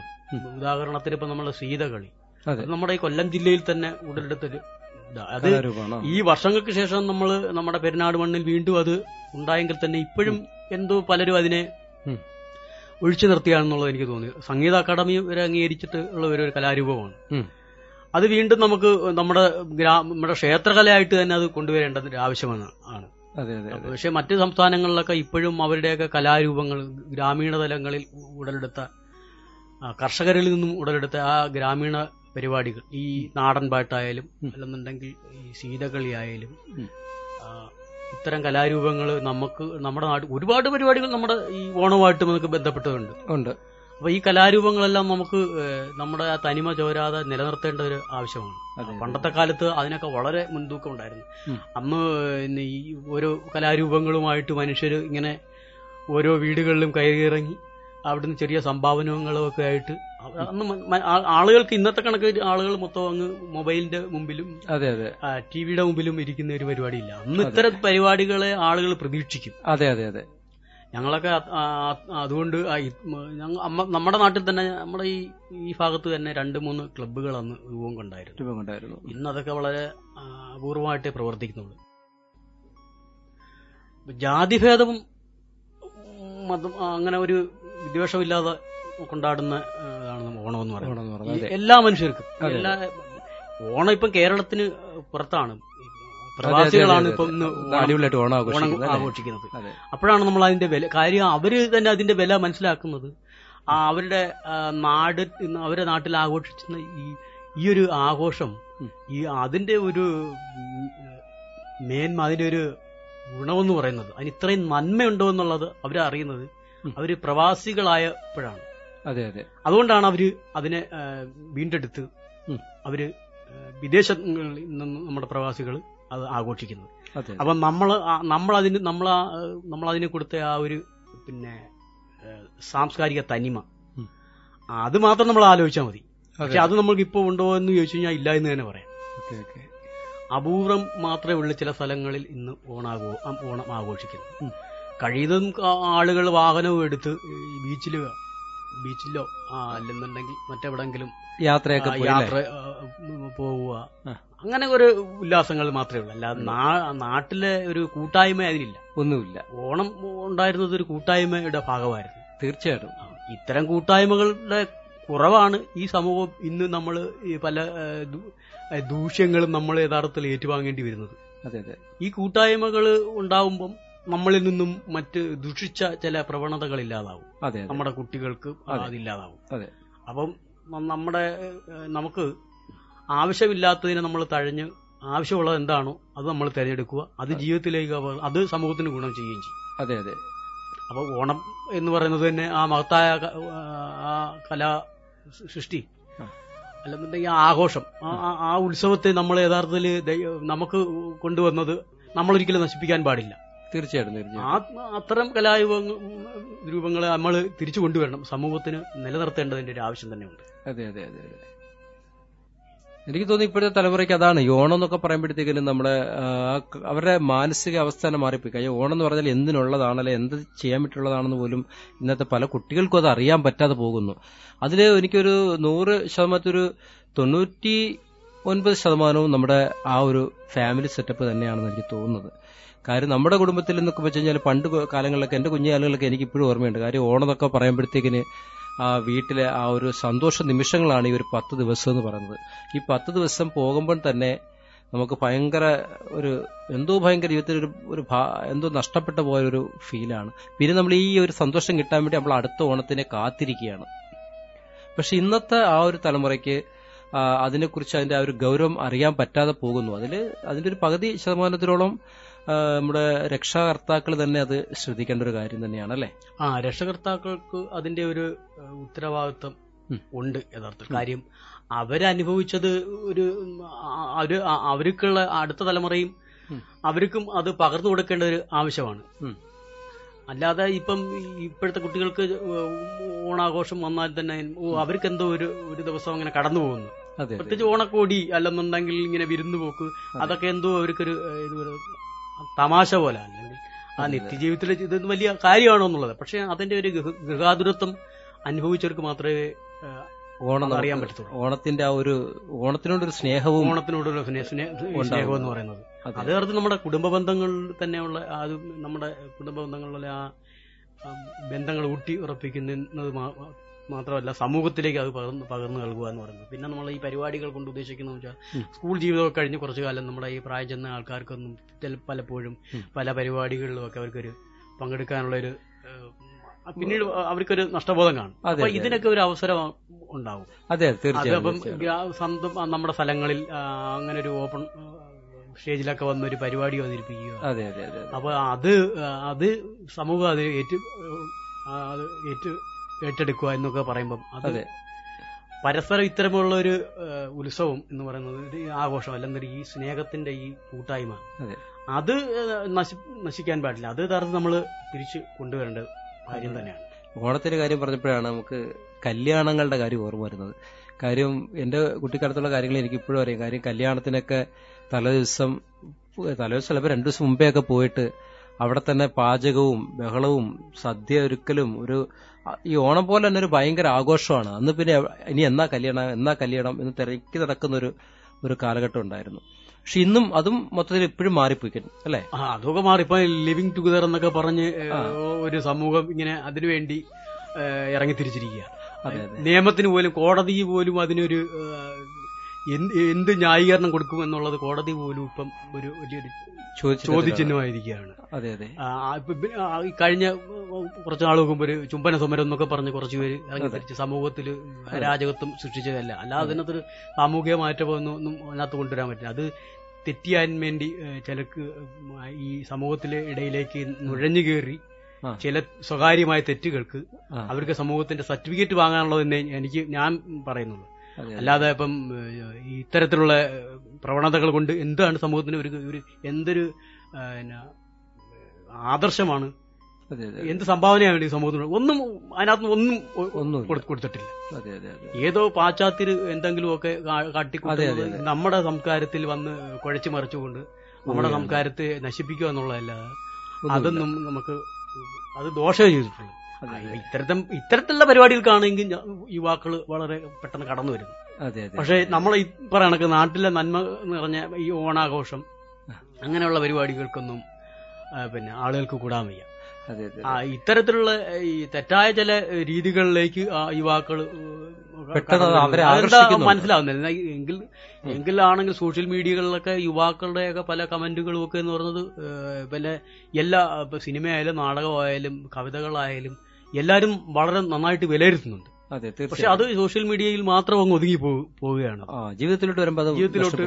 Speaker 3: ഉദാഹരണത്തിന് ഇപ്പൊ നമ്മളെ സീതകളി. നമ്മുടെ ഈ കൊല്ലം ജില്ലയിൽ തന്നെ ഉടലെടുത്തൊരു അത് ഈ വർഷങ്ങൾക്ക് ശേഷം നമ്മൾ നമ്മുടെ പെരുന്നാട് മണ്ണിൽ വീണ്ടും അത് ഉണ്ടായെങ്കിൽ തന്നെ ഇപ്പോഴും എന്തോ പലരും അതിനെ. ഒഴിച്ചു നിർത്തിയാണെന്നുള്ളത് എനിക്ക് തോന്നി. സംഗീത അക്കാദമി വരെ അംഗീകരിച്ചിട്ട് ഉള്ള ഒരു കലാരൂപമാണ്. അത് വീണ്ടും നമുക്ക് നമ്മുടെ ഗ്രാമ നമ്മുടെ ക്ഷേത്രകലയായിട്ട് തന്നെ അത് കൊണ്ടുവരേണ്ടത് ആവശ്യമാണ് ആണ് പക്ഷെ മറ്റ് സംസ്ഥാനങ്ങളിലൊക്കെ ഇപ്പോഴും അവരുടെയൊക്കെ കലാരൂപങ്ങൾ ഗ്രാമീണ തലങ്ങളിൽ ഉടലെടുത്ത കർഷകരിൽ നിന്നും ഉടലെടുത്ത ആ ഗ്രാമീണ പരിപാടികൾ. ഈ നാടൻ പാട്ടായാലും അല്ലെന്നുണ്ടെങ്കിൽ ഈ സീതകളി ആയാലും ഇത്തരം കലാരൂപങ്ങൾ നമുക്ക് നമ്മുടെ നാട്ടിൽ ഒരുപാട് പരിപാടികൾ നമ്മുടെ ഈ ഓണവുമായിട്ട് നമുക്ക് ബന്ധപ്പെട്ടതുണ്ട്.
Speaker 2: ഉണ്ട്.
Speaker 3: അപ്പൊ ഈ കലാരൂപങ്ങളെല്ലാം നമുക്ക് നമ്മുടെ ആ തനിമ ചോരാതെ നിലനിർത്തേണ്ട ഒരു ആവശ്യമാണ്. പണ്ടത്തെ കാലത്ത് അതിനൊക്കെ വളരെ മുൻതൂക്കം ഉണ്ടായിരുന്നു. അന്ന് ഈ ഓരോ കലാരൂപങ്ങളുമായിട്ട് മനുഷ്യർ ഇങ്ങനെ ഓരോ വീടുകളിലും കയറിയിറങ്ങി അവിടുന്ന് ചെറിയ സംഭാവനകളും ഒക്കെ ആയിട്ട് അന്ന് ആളുകൾക്ക് ഇന്നത്തെ കണക്ക് ആളുകൾ മൊത്തം അങ്ങ് മൊബൈലിന്റെ മുമ്പിലും
Speaker 2: അതെ അതെ.
Speaker 3: ടിവിയുടെ മുമ്പിലും ഇരിക്കുന്ന ഒരു പരിപാടിയില്ല. അന്ന് ഇത്തരം പരിപാടികളെ ആളുകൾ പ്രതീക്ഷിക്കും.
Speaker 2: അതെ അതെ അതെ.
Speaker 3: ഞങ്ങളൊക്കെ അതുകൊണ്ട് നമ്മുടെ നാട്ടിൽ തന്നെ നമ്മുടെ ഈ ഈ ഭാഗത്ത് തന്നെ രണ്ട് മൂന്ന് ക്ലബ്ബുകൾ അന്ന് രൂപം കൊണ്ടായിരുന്നു. ഇന്ന് അതൊക്കെ വളരെ അപൂർവമായിട്ടേ പ്രവർത്തിക്കുന്നുള്ളൂ. ജാതിഭേദവും മതം അങ്ങനെ ഒരു വിദ്വേഷമില്ലാതെ കൊണ്ടാടുന്ന ഇതാണ് ഓണം എന്ന് പറയുന്നത്, എല്ലാ മനുഷ്യർക്കും എല്ലാ ഓണം ഇപ്പം കേരളത്തിന് പുറത്താണ്. പ്രവാസികളാണ് ഇപ്പൊ
Speaker 2: അടിപൊളിയായിട്ട് ഓണം ആഘോഷിക്കുന്നത്
Speaker 3: അപ്പോഴാണ് നമ്മൾ അതിന്റെ വില കാര്യം അവർ തന്നെ അതിന്റെ വില മനസ്സിലാക്കുന്നത്. ആ അവരുടെ നാട് അവരുടെ നാട്ടിൽ ആഘോഷിക്കുന്ന ഈ ഈ ഒരു ആഘോഷം ഈ അതിന്റെ ഒരു മേന്മ അതിന്റെ ഒരു ഗുണമെന്ന് പറയുന്നത് അതിന് ഇത്രയും നന്മയുണ്ടോ എന്നുള്ളത് അവരറിയുന്നത്. അവർ പ്രവാസികളായപ്പോഴാണ്.
Speaker 2: അതെ അതെ.
Speaker 3: അതുകൊണ്ടാണ് അവർ അതിനെ വീണ്ടെടുത്ത് അവർ വിദേശങ്ങളിൽ നിന്ന് നമ്മുടെ പ്രവാസികൾ അത് ആഘോഷിക്കുന്നത് അപ്പം നമ്മൾ നമ്മളതിന് നമ്മൾ നമ്മളതിന് കൊടുത്ത ആ ഒരു പിന്നെ സാംസ്കാരിക തനിമ. അത് മാത്രം നമ്മൾ ആലോചിച്ചാൽ മതി. പക്ഷെ അത് നമ്മൾക്ക് ഇപ്പോൾ ഉണ്ടോ എന്ന് ചോദിച്ചു കഴിഞ്ഞാൽ ഇല്ല എന്ന് തന്നെ പറയാം. അപൂർവം മാത്രമേ ഉള്ളൂ ചില സ്ഥലങ്ങളിൽ ഇന്ന് ഓണാഘോ ആ- ഓണം
Speaker 2: ആഘോഷിക്കുന്നു.
Speaker 3: കഴിയുന്നതും ആളുകൾ വാഹനവും എടുത്ത് ഈ ബീച്ചിലോ അല്ലെന്നുണ്ടെങ്കിൽ മറ്റെവിടെങ്കിലും
Speaker 2: യാത്രയൊക്കെ
Speaker 3: യാത്ര പോവുക. അങ്ങനെ ഒരു ഉല്ലാസങ്ങൾ മാത്രമേ ഉള്ളൂ. അല്ലാതെ നാട്ടിലെ ഒരു കൂട്ടായ്മ അതിനില്ല.
Speaker 2: ഒന്നുമില്ല.
Speaker 3: ഓണം ഉണ്ടായിരുന്നത് ഒരു കൂട്ടായ്മയുടെ ഭാഗമായിരുന്നു.
Speaker 2: തീർച്ചയായിട്ടും.
Speaker 3: ഇത്തരം കൂട്ടായ്മകളുടെ കുറവാണ് ഈ സമൂഹം ഇന്ന് നമ്മൾ ഈ പല ദൂഷ്യങ്ങളും നമ്മൾ യഥാർത്ഥത്തിൽ ഏറ്റുവാങ്ങേണ്ടി വരുന്നത്.
Speaker 2: അതെ അതെ.
Speaker 3: ഈ കൂട്ടായ്മകൾ ഉണ്ടാവുമ്പം നമ്മളിൽ നിന്നും മറ്റ് ദുഷിച്ച ചില പ്രവണതകൾ ഇല്ലാതാവും.
Speaker 2: അതെ
Speaker 3: നമ്മുടെ കുട്ടികൾക്ക്
Speaker 2: അതെ.
Speaker 3: അതില്ലാതാവും.
Speaker 2: അതെ.
Speaker 3: അപ്പം നമ്മുടെ നമുക്ക് ആവശ്യമില്ലാത്തതിനെ നമ്മൾ തഴഞ്ഞ് ആവശ്യമുള്ളത് എന്താണോ അത് നമ്മൾ തിരഞ്ഞെടുക്കുക. അത് ജീവിതത്തിലേക്ക് അത് സമൂഹത്തിന് ഗുണം ചെയ്യുകയും ചെയ്യും.
Speaker 2: അതെ അതെ.
Speaker 3: അപ്പോൾ ഓണം എന്ന് പറയുന്നത് തന്നെ ആ മഹത്തായ ആ കലാ സൃഷ്ടി. അല്ലെന്നുണ്ടെങ്കിൽ ആ ആഘോഷം ആ ഉത്സവത്തെ നമ്മൾ യഥാർത്ഥത്തിൽ നമുക്ക് കൊണ്ടുവന്നത് നമ്മളൊരിക്കലും നശിപ്പിക്കാൻ പാടില്ല.
Speaker 2: തീർച്ചയായിട്ടും തീർച്ചയായിട്ടും.
Speaker 3: അത്തരം കലാരൂപങ്ങൾ രൂപങ്ങളെ നമ്മൾ തിരിച്ചു കൊണ്ടുവരണം. സമൂഹത്തിന് നിലനിർത്തേണ്ടതിന്റെ ഒരു ആവശ്യം തന്നെയുണ്ട്.
Speaker 2: അതെ അതെ അതെ അതെ. എനിക്ക് തോന്നുന്നു ഇപ്പോഴത്തെ തലമുറയ്ക്ക് അതാണ് ഈ ഓണം എന്നൊക്കെ പറയുമ്പോഴത്തേക്കിനും നമ്മുടെ അവരുടെ മാനസിക അവസ്ഥ തന്നെ മാറിപ്പോയി. കഴിഞ്ഞാൽ ഓണം എന്ന് പറഞ്ഞാൽ എന്തിനുള്ളതാണ് അല്ലെ എന്ത് ചെയ്യാൻ പറ്റുള്ളതാണെന്ന് പോലും ഇന്നത്തെ പല കുട്ടികൾക്കും അത് അറിയാൻ പറ്റാതെ പോകുന്നു. അതിൽ എനിക്കൊരു നൂറ് ശതമാനത്തൊരു തൊണ്ണൂറ്റി ഒൻപത് ശതമാനവും നമ്മുടെ ആ ഒരു ഫാമിലി സെറ്റപ്പ് തന്നെയാണെന്ന് എനിക്ക് തോന്നുന്നത്. കാര്യം നമ്മുടെ കുടുംബത്തിൽ എന്നൊക്കെ വെച്ച് കഴിഞ്ഞാൽ പണ്ട് കാലങ്ങളിലൊക്കെ എന്റെ കുഞ്ഞു കാലങ്ങളിലൊക്കെ എനിക്ക് ഇപ്പോഴും ഓർമ്മയുണ്ട്. കാര്യം ഓണമെന്നൊക്കെ പറയുമ്പോഴത്തേക്കിന് ആ വീട്ടിലെ ആ ഒരു സന്തോഷ നിമിഷങ്ങളാണ് ഈ ഒരു പത്ത് ദിവസം എന്ന് പറയുന്നത്. ഈ പത്ത് ദിവസം പോകുമ്പോൾ തന്നെ നമുക്ക് ഭയങ്കര ഒരു എന്തോ ഭയങ്കര ജീവിതത്തിൽ ഒരു ഒരു എന്തോ നഷ്ടപ്പെട്ട പോയ ഒരു ഫീലാണ്. പിന്നെ നമ്മൾ ഈ ഒരു സന്തോഷം കിട്ടാൻ വേണ്ടി നമ്മൾ അടുത്ത ഓണത്തിനെ കാത്തിരിക്കുകയാണ്. പക്ഷെ ഇന്നത്തെ ആ ഒരു തലമുറയ്ക്ക് അതിനെക്കുറിച്ച് അതിന്റെ ആ ഒരു ഗൗരവം അറിയാൻ പറ്റാതെ പോകുന്നു. അതിൽ അതിന്റെ ഒരു പകുതി ശതമാനത്തിലോളം നമ്മുടെ രക്ഷാകർത്താക്കൾ തന്നെ അത് ശ്രദ്ധിക്കേണ്ട ഒരു കാര്യം തന്നെയാണ് അല്ലേ?
Speaker 3: ആ രക്ഷകർത്താക്കൾക്ക് അതിന്റെ ഒരു ഉത്തരവാദിത്വം ഉണ്ട് യഥാർത്ഥത്തിൽ. കാര്യം അവരനുഭവിച്ചത് ഒരു അവർ അവർക്കുള്ള അടുത്ത തലമുറയും അവർക്കും അത് പകർന്നു കൊടുക്കേണ്ട ഒരു ആവശ്യമാണ്. അല്ലാതെ ഇപ്പം ഇപ്പോഴത്തെ കുട്ടികൾക്ക് ഓണാഘോഷം വന്നാൽ തന്നെ അവർക്ക് എന്തോ ഒരു ഒരു ദിവസം അങ്ങനെ കടന്നു പോകുന്നു പ്രത്യേകിച്ച് ഓണക്കോടി അല്ലെന്നുണ്ടെങ്കിൽ ഇങ്ങനെ വിരുന്നു പോക്ക് അതൊക്കെ എന്തോ അവർക്കൊരു തമാശ പോലെ അല്ലെങ്കിൽ ആ നിത്യജീവിതത്തിലെ ഇത് വലിയ കാര്യമാണോ എന്നുള്ളത്. പക്ഷെ അതിന്റെ ഒരു ഗൃഹാതുരത്വം അനുഭവിച്ചവർക്ക് മാത്രമേ
Speaker 2: ഓണം
Speaker 3: അറിയാൻ പറ്റത്തുള്ളൂ.
Speaker 2: ഓണത്തിന്റെ ആ ഒരു ഓണത്തിനോടൊരു സ്നേഹവും
Speaker 3: ഓണത്തിനോടൊരു സ്നേ- സ്നേ- സ്നേഹം എന്ന് പറയുന്നത്.
Speaker 2: അതെ.
Speaker 3: നമ്മുടെ കുടുംബ ബന്ധങ്ങളിൽ തന്നെയുള്ള അത് നമ്മുടെ കുടുംബ ബന്ധങ്ങളിലെ ആ ബന്ധങ്ങൾ ഊട്ടി ഉറപ്പിക്കുന്നത് മാത്രമല്ല സമൂഹത്തിലേക്ക് അത് പകർന്ന് പകർന്നു നൽകുക എന്ന് പറയുന്നത്. പിന്നെ നമ്മൾ ഈ പരിപാടികൾ കൊണ്ട് ഉദ്ദേശിക്കുന്നത് വെച്ചാൽ സ്കൂൾ ജീവിതമൊക്കെ കഴിഞ്ഞ് കുറച്ചു കാലം നമ്മുടെ ഈ പ്രായം ചെന്ന ആൾക്കാർക്കൊന്നും പലപ്പോഴും പല പരിപാടികളിലും ഒക്കെ അവർക്കൊരു പങ്കെടുക്കാനുള്ള ഒരു പിന്നീട് അവർക്കൊരു നഷ്ടബോധം കാണും. അപ്പൊ ഇതിനൊക്കെ ഒരു അവസരം ഉണ്ടാവും.
Speaker 2: അതെ തീർച്ചയായും
Speaker 3: സ്വന്തം നമ്മുടെ സ്ഥലങ്ങളിൽ അങ്ങനെ ഒരു ഓപ്പൺ സ്റ്റേജിലൊക്കെ വന്ന് ഒരു പരിപാടി അവതരിപ്പിക്കുക.
Speaker 2: അതെ അതെ അതെ.
Speaker 3: അപ്പൊ അത് അത് സമൂഹം അത് ഏറ്റു ഏറ്റവും അത് ഏറ്റു ഏറ്റെടുക്കുക എന്നൊക്കെ പറയുമ്പം അത് പരസ്പരം ഇത്തരമുള്ള ഒരു ഉത്സവം എന്ന് പറയുന്നത് ഒരു ആഘോഷം അല്ലെങ്കിൽ ഈ സ്നേഹത്തിന്റെ ഈ കൂട്ടായ്മ.
Speaker 2: അതെ.
Speaker 3: അത് നശി- നശിക്കാൻ പാടില്ല. അത് തരത്തിൽ നമ്മൾ തിരിച്ച് കൊണ്ടുവരേണ്ട കാര്യം തന്നെയാണ്.
Speaker 2: ഓണത്തിന്റെ കാര്യം പറഞ്ഞപ്പോഴാണ് നമുക്ക് കല്യാണങ്ങളുടെ കാര്യം ഓർമ്മ വരുന്നത്. കാര്യം എന്റെ കുട്ടിക്കാലത്തുള്ള കാര്യങ്ങൾ എനിക്ക് ഇപ്പോഴും അറിയാം. കാര്യം കല്യാണത്തിനൊക്കെ തലേദിവസം തലേദിവസം ചിലപ്പോൾ രണ്ടു ദിവസം മുമ്പേ ഒക്കെ പോയിട്ട് അവിടെ തന്നെ പാചകവും ബഹളവും സദ്യ ഒരുക്കലും ഒരു ഈ ഓണം പോലെ തന്നെ ഒരു ഭയങ്കര ആഘോഷമാണ്. അന്ന് പിന്നെ ഇനി എന്നാ കല്യാണം എന്നാ കല്യാണം എന്ന് തിരക്കി നടക്കുന്ന ഒരു ഒരു കാലഘട്ടം ഉണ്ടായിരുന്നു. പക്ഷെ ഇന്നും അതും മൊത്തത്തിൽ ഇപ്പോഴും മാറിപ്പോയി അല്ലെ?
Speaker 3: അതൊക്കെ മാറിപ്പോ ലിവിങ് ടുഗദർ എന്നൊക്കെ പറഞ്ഞ് ഒരു സമൂഹം ഇങ്ങനെ അതിനുവേണ്ടി ഇറങ്ങി ഇറങ്ങിത്തിരിച്ചിരിക്കുക നിയമത്തിന് പോലും കോടതി പോലും അതിനൊരു എന്ത് ന്യായീകരണം കൊടുക്കും എന്നുള്ളത് കോടതി പോലും ഇപ്പം ഒരു
Speaker 2: ചോദിച്ചിട്ട്
Speaker 3: ചോദ്യചിഹ്നമായിരിക്കുകയാണ്.
Speaker 2: അതെ അതെ.
Speaker 3: കഴിഞ്ഞ കുറച്ച് നാൾ മുമ്പ് ഒരു ചുംബന സമരം എന്നൊക്കെ പറഞ്ഞ് കുറച്ച് പേര് ഇറങ്ങിത്തിരിച്ച് സമൂഹത്തിൽ അരാജകത്വം സൃഷ്ടിച്ചതല്ല. അല്ലാതെ അതിനകത്തൊരു സാമൂഹിക മാറ്റമൊന്നും ഒന്നും അതിനകത്ത് കൊണ്ടുവരാൻ പറ്റില്ല. അത് തെറ്റിയാൻ വേണ്ടി ചിലക്ക് ഈ സമൂഹത്തിലെ ഇടയിലേക്ക് നുഴഞ്ഞു കയറി ചില സ്വകാര്യമായ തെറ്റുകൾക്ക്. അവർക്ക് സമൂഹത്തിന്റെ സർട്ടിഫിക്കറ്റ് വാങ്ങാനുള്ളത് തന്നെ എനിക്ക് ഞാൻ പറയുന്നുള്ളൂ. അല്ലാതെ ഇപ്പം ഇത്തരത്തിലുള്ള പ്രവണതകൾ കൊണ്ട് എന്താണ് സമൂഹത്തിന് ഒരു ഒരു എന്തൊരു ആദർശമാണ്? എന്ത് സംഭാവനയാണ് ഈ സമൂഹത്തിന്? ഒന്നും അതിനകത്ത് ഒന്നും ഒന്നും കൊടുത്തിട്ടില്ല. ഏതോ പാശ്ചാത്യർ എന്തെങ്കിലുമൊക്കെ
Speaker 2: കാട്ടിക്കൊണ്ട്
Speaker 3: നമ്മുടെ സംസ്കാരത്തിൽ വന്ന് കുഴച്ചു മറിച്ചുകൊണ്ട് നമ്മുടെ സംസ്കാരത്തെ നശിപ്പിക്കുക എന്നുള്ളതല്ല അതൊന്നും നമുക്ക് അത് ദോഷമേ ചെയ്തിട്ടുള്ളൂ. ഇത്തരത്തിൽ ഇത്തരത്തിലുള്ള പരിപാടികൾക്കാണെങ്കിൽ യുവാക്കൾ വളരെ പെട്ടെന്ന് കടന്നു വരുന്നു
Speaker 2: അതെ അതെ.
Speaker 3: പക്ഷേ നമ്മൾ ഈ പറയണക്ക് നാട്ടിലെ നന്മ നിറഞ്ഞ ഈ ഓണാഘോഷം അങ്ങനെയുള്ള പരിപാടികൾക്കൊന്നും പിന്നെ ആളുകൾക്ക് കൂടാൻ വയ്യ.
Speaker 2: അതെ അതെ
Speaker 3: ആ ഇത്തരത്തിലുള്ള ഈ തെറ്റായ ചില രീതികളിലേക്ക് ആ യുവാക്കൾ. മനസ്സിലാവുന്നില്ല. എങ്കിൽ എങ്കിലാണെങ്കിൽ സോഷ്യൽ മീഡിയകളിലൊക്കെ യുവാക്കളുടെയൊക്കെ പല കമന്റുകളും ഒക്കെ എന്ന് പറയുന്നത് പിന്നെ എല്ലാ സിനിമയായാലും നാടകമായാലും കവിതകളായാലും എല്ലാവരും വളരെ നന്നായിട്ട് വിലയിരുത്തുന്നുണ്ട്.
Speaker 2: അതെ
Speaker 3: പക്ഷെ അത് സോഷ്യൽ മീഡിയയിൽ മാത്രം അങ്ങ് ഒതുങ്ങി പോവുകയാണ്.
Speaker 2: ജീവിതത്തിലോട്ട് വരുമ്പോൾ
Speaker 3: ജീവിതത്തിലോട്ട്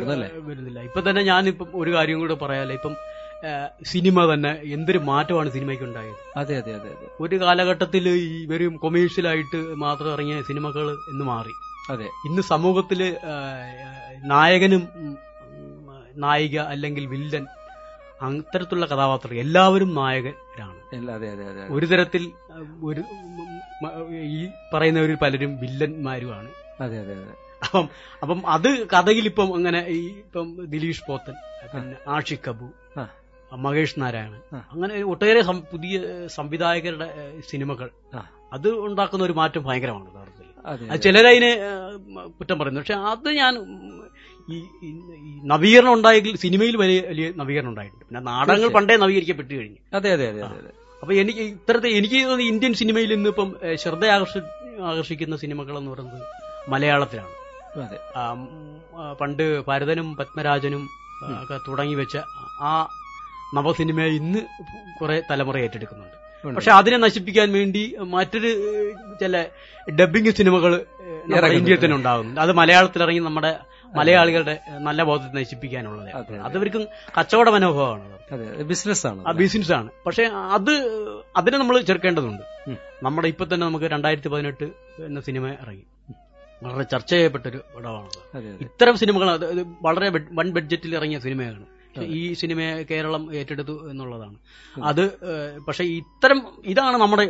Speaker 3: വരുന്നില്ല. ഇപ്പൊ തന്നെ ഞാനിപ്പം ഒരു കാര്യം കൂടെ പറയാല്ലേ. ഇപ്പം സിനിമ തന്നെ എന്തൊരു മാറ്റമാണ് സിനിമയ്ക്ക് ഉണ്ടായത്
Speaker 2: അതെ അതെ അതെ അതെ.
Speaker 3: ഒരു കാലഘട്ടത്തിൽ ഈ വെറും കൊമേഴ്ഷ്യലായിട്ട് മാത്രം ഇറങ്ങിയ സിനിമകൾ എന്ന് മാറി.
Speaker 2: അതെ.
Speaker 3: ഇന്ന് സമൂഹത്തിൽ നായകനും നായിക അല്ലെങ്കിൽ വില്ലൻ അത്തരത്തിലുള്ള കഥാപാത്രങ്ങൾ എല്ലാവരും നായകരാണ്. ഒരു തരത്തിൽ ഒരു ഈ പറയുന്നവരിൽ പലരും വില്ലന്മാരുമാണ്.
Speaker 2: അതെ അതെ അതെ.
Speaker 3: അപ്പം അപ്പം അത് കഥയിൽ ഇപ്പം അങ്ങനെ ഈ ഇപ്പം ദിലീഷ് പോത്തൻ പിന്നെ ആഷിഖ്
Speaker 2: കബു
Speaker 3: മഹേഷ് നാരായണൻ അങ്ങനെ ഒട്ടേറെ പുതിയ സംവിധായകരുടെ സിനിമകൾ. അത് ഉണ്ടാക്കുന്ന ഒരു മാറ്റം ഭയങ്കരമാണ് യഥാർത്ഥത്തിൽ. ചിലരതിനെ കുറ്റം പറയുന്നു. പക്ഷെ അത് ഞാൻ ഈ നവീകരണം ഉണ്ടായെങ്കിൽ സിനിമയിൽ വലിയ വലിയ നവീകരണം ഉണ്ടായിട്ടുണ്ട്. പിന്നെ നാടകങ്ങൾ. പണ്ടേ നവീകരിക്കപ്പെട്ടു കഴിഞ്ഞു.
Speaker 2: അതെ അതെ അതെ അതെ.
Speaker 3: അപ്പൊ എനിക്ക് ഇത്തരത്തിൽ എനിക്ക് ഇന്ത്യൻ സിനിമയിൽ ഇന്ന് ഇപ്പം ശ്രദ്ധ ആകർഷി ആകർഷിക്കുന്ന സിനിമകൾ എന്ന് പറയുന്നത് മലയാളത്തിലാണ്. പണ്ട് ഭരതനും പത്മരാജനും ഒക്കെ തുടങ്ങി വെച്ച ആ നവസിനിമയെ ഇന്ന് കുറെ തലമുറ ഏറ്റെടുക്കുന്നുണ്ട്. പക്ഷെ അതിനെ നശിപ്പിക്കാൻ വേണ്ടി മറ്റൊരു ചില ഡബിങ് സിനിമകൾ. ഇന്ത്യയിൽ തന്നെ ഉണ്ടാകുന്നുണ്ട് അത് മലയാളത്തിൽ ഇറങ്ങി നമ്മുടെ മലയാളികളുടെ നല്ല ബോധത്തെ നശിപ്പിക്കാനുള്ളത്.
Speaker 2: അതവർക്കും അതെ.
Speaker 3: അത്. ഇവർക്കും കച്ചവട മനോഭാവമാണ്
Speaker 2: അതെ. ബിസിനസ് ആണ്.
Speaker 3: ആ ബിസിനസ് ആണ്. പക്ഷെ അത് അതിനെ നമ്മൾ ചെറുക്കേണ്ടതുണ്ട്. നമ്മുടെ ഇപ്പൊ തന്നെ നമുക്ക് രണ്ടായിരത്തി പതിനെട്ട് എന്ന സിനിമ ഇറങ്ങി. വളരെ ചർച്ച ചെയ്യപ്പെട്ടൊരു
Speaker 2: പടമാണ്
Speaker 3: ഇത്തരം സിനിമകൾ വളരെ വൺ ബഡ്ജറ്റിൽ ഇറങ്ങിയ സിനിമയാണ്. ഈ സിനിമയെ കേരളം ഏറ്റെടുത്തു എന്നുള്ളതാണ്. അത് പക്ഷെ ഇത്തരം ഇതാണ് നമ്മുടെ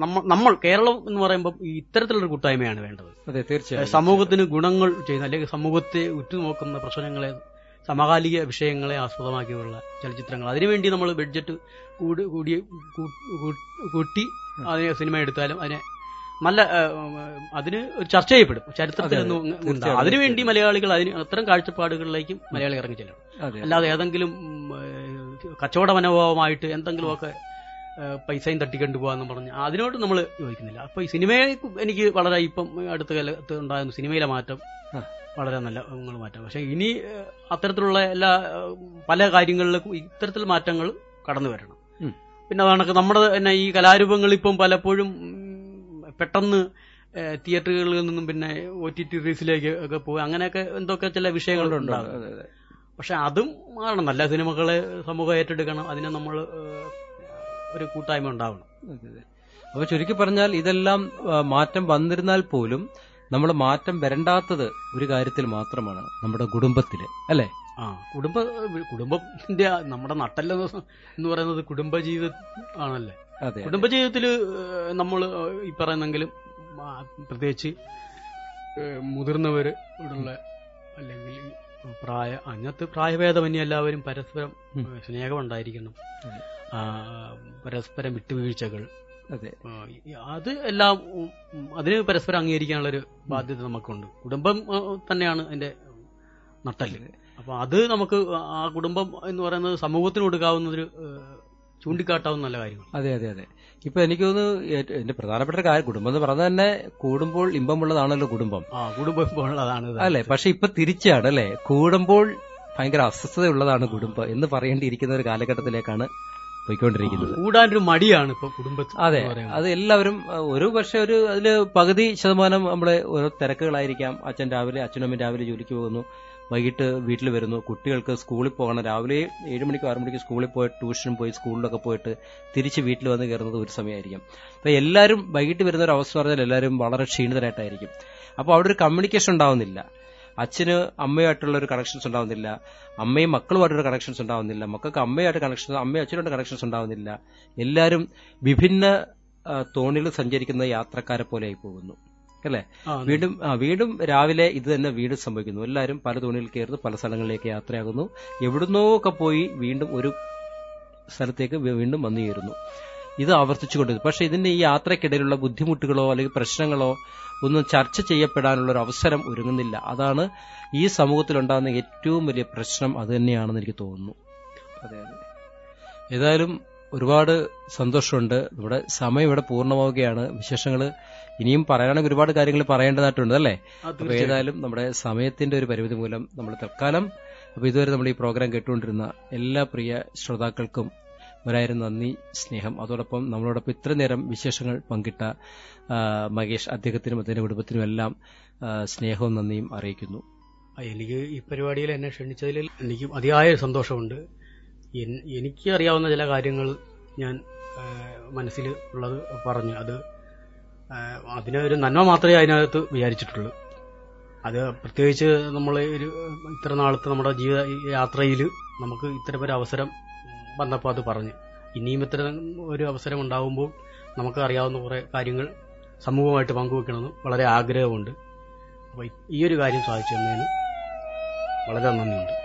Speaker 3: നമ്മൾ കേരളം എന്ന് പറയുമ്പോൾ ഇത്തരത്തിലൊരു ഇത്തരത്തിലുള്ള കൂട്ടായ്മയാണ് വേണ്ടത്.
Speaker 2: അതെ തീർച്ചയായും.
Speaker 3: സമൂഹത്തിന് ഗുണങ്ങൾ ചെയ്യുന്ന അല്ലെങ്കിൽ സമൂഹത്തെ ഉറ്റുനോക്കുന്ന പ്രശ്നങ്ങളെ സമകാലിക വിഷയങ്ങളെ ആസ്പദമാക്കിയുള്ള ചലച്ചിത്രങ്ങൾ. അതിനുവേണ്ടി നമ്മൾ ബഡ്ജറ്റ് കൂടി കൂടി കൂട്ടി അതിനെ സിനിമ എടുത്താലും അതിനെ നല്ല അതിന് ഒരു ചർച്ച ചെയ്യപ്പെടും. ചരിത്രത്തിൽ അതിനുവേണ്ടി മലയാളികൾ അതിന് അത്തരം കാഴ്ചപ്പാടുകളിലേക്കും മലയാളി ഇറങ്ങി ചെല്ലണം. അല്ലാതെ ഏതെങ്കിലും കച്ചവട മനോഭാവമായിട്ട് എന്തെങ്കിലുമൊക്കെ പൈസയും തട്ടിക്കണ്ടു പോകാന്ന് പറഞ്ഞ്. അതിനോട് നമ്മൾ യോജിക്കുന്നില്ല. അപ്പൊ ഈ സിനിമയെ എനിക്ക് വളരെ ഇപ്പം അടുത്ത കാലത്ത് ഉണ്ടാകുന്ന സിനിമയിലെ മാറ്റം വളരെ നല്ല നിങ്ങൾ മാറ്റം. പക്ഷെ ഇനി അത്തരത്തിലുള്ള എല്ലാ പല കാര്യങ്ങളിലും ഇത്തരത്തിൽ മാറ്റങ്ങൾ കടന്നു വരണം. പിന്നെ അതാണ് നമ്മുടെ തന്നെ ഈ കലാരൂപങ്ങൾ ഇപ്പം പലപ്പോഴും പെട്ടെന്ന് തിയേറ്ററുകളിൽ നിന്നും പിന്നെ ഒ ടി ടി റീസിലേക്ക് ഒക്കെ പോകും അങ്ങനെയൊക്കെ എന്തൊക്കെ ചില
Speaker 2: അതെ
Speaker 3: പക്ഷെ അതും മാറണം നല്ല സിനിമകളെ സമൂഹം ഏറ്റെടുക്കണം. അതിനെ നമ്മൾ ഒരു കൂട്ടായ്മ ഉണ്ടാവണം.
Speaker 2: അപ്പൊ ചുരുക്കി പറഞ്ഞാൽ ഇതെല്ലാം മാറ്റം വന്നിരുന്നാൽ പോലും നമ്മൾ മാറ്റം വരണ്ടാത്തത് ഒരു കാര്യത്തിൽ മാത്രമാണ് നമ്മുടെ കുടുംബത്തിൽ അല്ലെ?
Speaker 3: ആ കുടുംബ കുടുംബത്തിന്റെ നമ്മുടെ നട്ടല്ല എന്ന് പറയുന്നത് കുടുംബജീവിതം ആണല്ലേ?
Speaker 2: അതെ
Speaker 3: കുടുംബജീവിതത്തിൽ നമ്മൾ ഈ പറയുന്നെങ്കിലും പ്രത്യേകിച്ച് മുതിർന്നവര് മുതിർന്നവരോടുള്ള അല്ലെങ്കിൽ പ്രായ അങ്ങനത്തെ പ്രായഭേദമന്യേ എല്ലാവരും പരസ്പരം സ്നേഹമുണ്ടായിരിക്കണം. പരസ്പരം വിട്ടുവീഴ്ചകൾ.
Speaker 2: അതെ.
Speaker 3: എല്ലാം അതിന് പരസ്പരം അംഗീകരിക്കാനുള്ളൊരു ബാധ്യത നമുക്കുണ്ട്. കുടുംബം തന്നെയാണ് അതിന്റെ നട്ടൽ. അപ്പൊ അത് നമുക്ക് ആ കുടുംബം എന്ന് പറയുന്നത് സമൂഹത്തിന് കൊടുക്കാവുന്ന ഒരു ചൂണ്ടിക്കാട്ടാവുന്ന നല്ല കാര്യങ്ങൾ.
Speaker 2: അതെ അതെ അതെ. ഇപ്പൊ എനിക്ക് തോന്നുന്നു എന്റെ പ്രധാനപ്പെട്ട ഒരു കാര്യം കുടുംബം എന്ന് പറഞ്ഞാൽ തന്നെ കൂടുമ്പോൾ ഇമ്പമുള്ളതാണല്ലോ കുടുംബം.
Speaker 3: ആ കുടുംബം.
Speaker 2: അല്ലെ? പക്ഷെ ഇപ്പൊ തിരിച്ചാണ് അല്ലെ? കൂടുമ്പോൾ ഭയങ്കര അസ്വസ്ഥതയുള്ളതാണ് കുടുംബം എന്ന് പറയേണ്ടിയിരിക്കുന്ന ഒരു കാലഘട്ടത്തിലേക്കാണ് പോയിക്കൊണ്ടിരിക്കുന്നത്.
Speaker 3: കൂടാൻ ഒരു മടിയാണ് ഇപ്പൊ കുടുംബത്തിൽ
Speaker 2: അതെ അത് എല്ലാവരും ഒരു പക്ഷെ ഒരു അതിൽ പകുതി ശതമാനം നമ്മളെ ഓരോ തിരക്കുകളായിരിക്കാം. അച്ഛൻ രാവിലെ അച്ഛനമ്മ രാവിലെ ജോലിക്ക് പോകുന്നു. വൈകിട്ട് വീട്ടിൽ വരുന്നു. കുട്ടികൾക്ക് സ്കൂളിൽ പോകണം. രാവിലെ ഏഴ് മണിക്കോ ആറു മണിക്ക് സ്കൂളിൽ പോയി ട്യൂഷനും പോയി സ്കൂളിലൊക്കെ പോയിട്ട് തിരിച്ച് വീട്ടിൽ വന്ന് കയറുന്നത് ഒരു സമയമായിരിക്കും. അപ്പൊ എല്ലാവരും വൈകിട്ട് വരുന്ന ഒരു അവസ്ഥ പറഞ്ഞാൽ എല്ലാവരും വളരെ ക്ഷീണിതരായിട്ടായിരിക്കും. അപ്പോൾ അവിടെ ഒരു കമ്മ്യൂണിക്കേഷൻ ഉണ്ടാവുന്നില്ല. അച്ഛന് അമ്മയുമായിട്ടുള്ള ഒരു കണക്ഷൻസ് ഉണ്ടാവുന്നില്ല. അമ്മയും മക്കളുമായിട്ടൊരു കണക്ഷൻസ് ഉണ്ടാവുന്നില്ല. മക്കൾക്ക് അമ്മയായിട്ട് കണക്ഷൻ അമ്മയും അച്ഛനുമായിട്ട് കണക്ഷൻസ് ഉണ്ടാവുന്നില്ല. എല്ലാവരും വിഭിന്ന തോണിൽ സഞ്ചരിക്കുന്ന യാത്രക്കാരെ പോലെ ആയി പോകുന്നു. അല്ലെ. വീണ്ടും വീണ്ടും രാവിലെ ഇത് തന്നെ വീണ്ടും സംഭവിക്കുന്നു. എല്ലാവരും പല തോണിയിൽ കയറുന്നു പല സ്ഥലങ്ങളിലേക്ക് യാത്രയാകുന്നു. എവിടുന്നോ ഒക്കെ പോയി വീണ്ടും ഒരു സ്ഥലത്തേക്ക് വീണ്ടും വന്നു ചേരുന്നു. ഇത് ആവർത്തിച്ചുകൊണ്ടിരുന്നു പക്ഷെ ഇതിന്റെ ഈ യാത്രക്കിടയിലുള്ള ബുദ്ധിമുട്ടുകളോ അല്ലെങ്കിൽ പ്രശ്നങ്ങളോ ഒന്നും ചർച്ച ചെയ്യപ്പെടാനുള്ള ഒരു അവസരം ഒരുങ്ങുന്നില്ല. അതാണ് ഈ സമൂഹത്തിൽ ഉണ്ടാകുന്ന ഏറ്റവും വലിയ പ്രശ്നം അത് തന്നെയാണെന്ന് എനിക്ക് തോന്നുന്നു. അതെ. ഏതായാലും ഒരുപാട് സന്തോഷമുണ്ട്. നമ്മുടെ സമയം ഇവിടെ പൂർണമാവുകയാണ്. വിശേഷങ്ങൾ ഇനിയും പറയുകയാണെങ്കിൽ ഒരുപാട് കാര്യങ്ങൾ പറയേണ്ടതായിട്ടുണ്ട് അല്ലേ? അപ്പൊ ഏതായാലും നമ്മുടെ സമയത്തിന്റെ ഒരു പരിമിതി മൂലം നമ്മൾ തൽക്കാലം അപ്പൊ ഇതുവരെ നമ്മൾ ഈ പ്രോഗ്രാം കേട്ടുകൊണ്ടിരുന്ന എല്ലാ പ്രിയ ശ്രോതാക്കൾക്കും ഒരായിരം നന്ദി സ്നേഹം. അതോടൊപ്പം നമ്മളോടൊപ്പം ഇത്ര നേരം വിശേഷങ്ങൾ പങ്കിട്ട മഹേഷ് അദ്ദേഹത്തിനും അദ്ദേഹത്തിന്റെ കുടുംബത്തിനും എല്ലാം സ്നേഹവും നന്ദിയും അറിയിക്കുന്നു.
Speaker 3: എനിക്ക് ഈ പരിപാടിയിൽ എന്നെ ക്ഷണിച്ചതിൽ എനിക്ക് അതിയായ സന്തോഷമുണ്ട്. എനിക്ക് അറിയാവുന്ന ചില കാര്യങ്ങൾ ഞാൻ മനസ്സിൽ ഉള്ളത് പറഞ്ഞു അത് അതിനെ ഒരു നന്മ മാത്രമേ അതിനകത്ത് വിചാരിച്ചിട്ടുള്ളൂ. അത് പ്രത്യേകിച്ച് നമ്മൾ ഒരു ഇത്ര നാളത്തെ നമ്മുടെ ജീവിത യാത്രയിൽ നമുക്ക് ഇത്തരം ഒരു അവസരം വന്നപ്പോൾ അത് പറഞ്ഞു. ഇനിയും ഇത്തരം ഒരു അവസരം ഉണ്ടാകുമ്പോൾ നമുക്ക് അറിയാവുന്ന കുറേ കാര്യങ്ങൾ സമൂഹമായിട്ട് പങ്കുവെക്കണമെന്ന് വളരെ ആഗ്രഹമുണ്ട്. അപ്പോൾ ഈ ഒരു കാര്യം സാധിച്ചു തന്നതിന് വളരെ നന്ദിയുണ്ട്.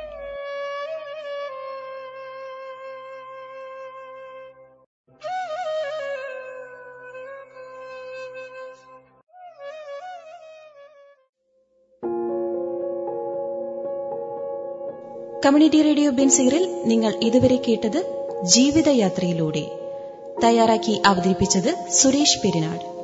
Speaker 1: കമ്മ്യൂണിറ്റി റേഡിയോ ബെൻസീറിൽ നിങ്ങൾ ഇതുവരെ കേട്ടത് ജീവിതയാത്രയിലൂടെ. തയ്യാറാക്കി അവതരിപ്പിച്ചത് സുരേഷ് പെരിനാട്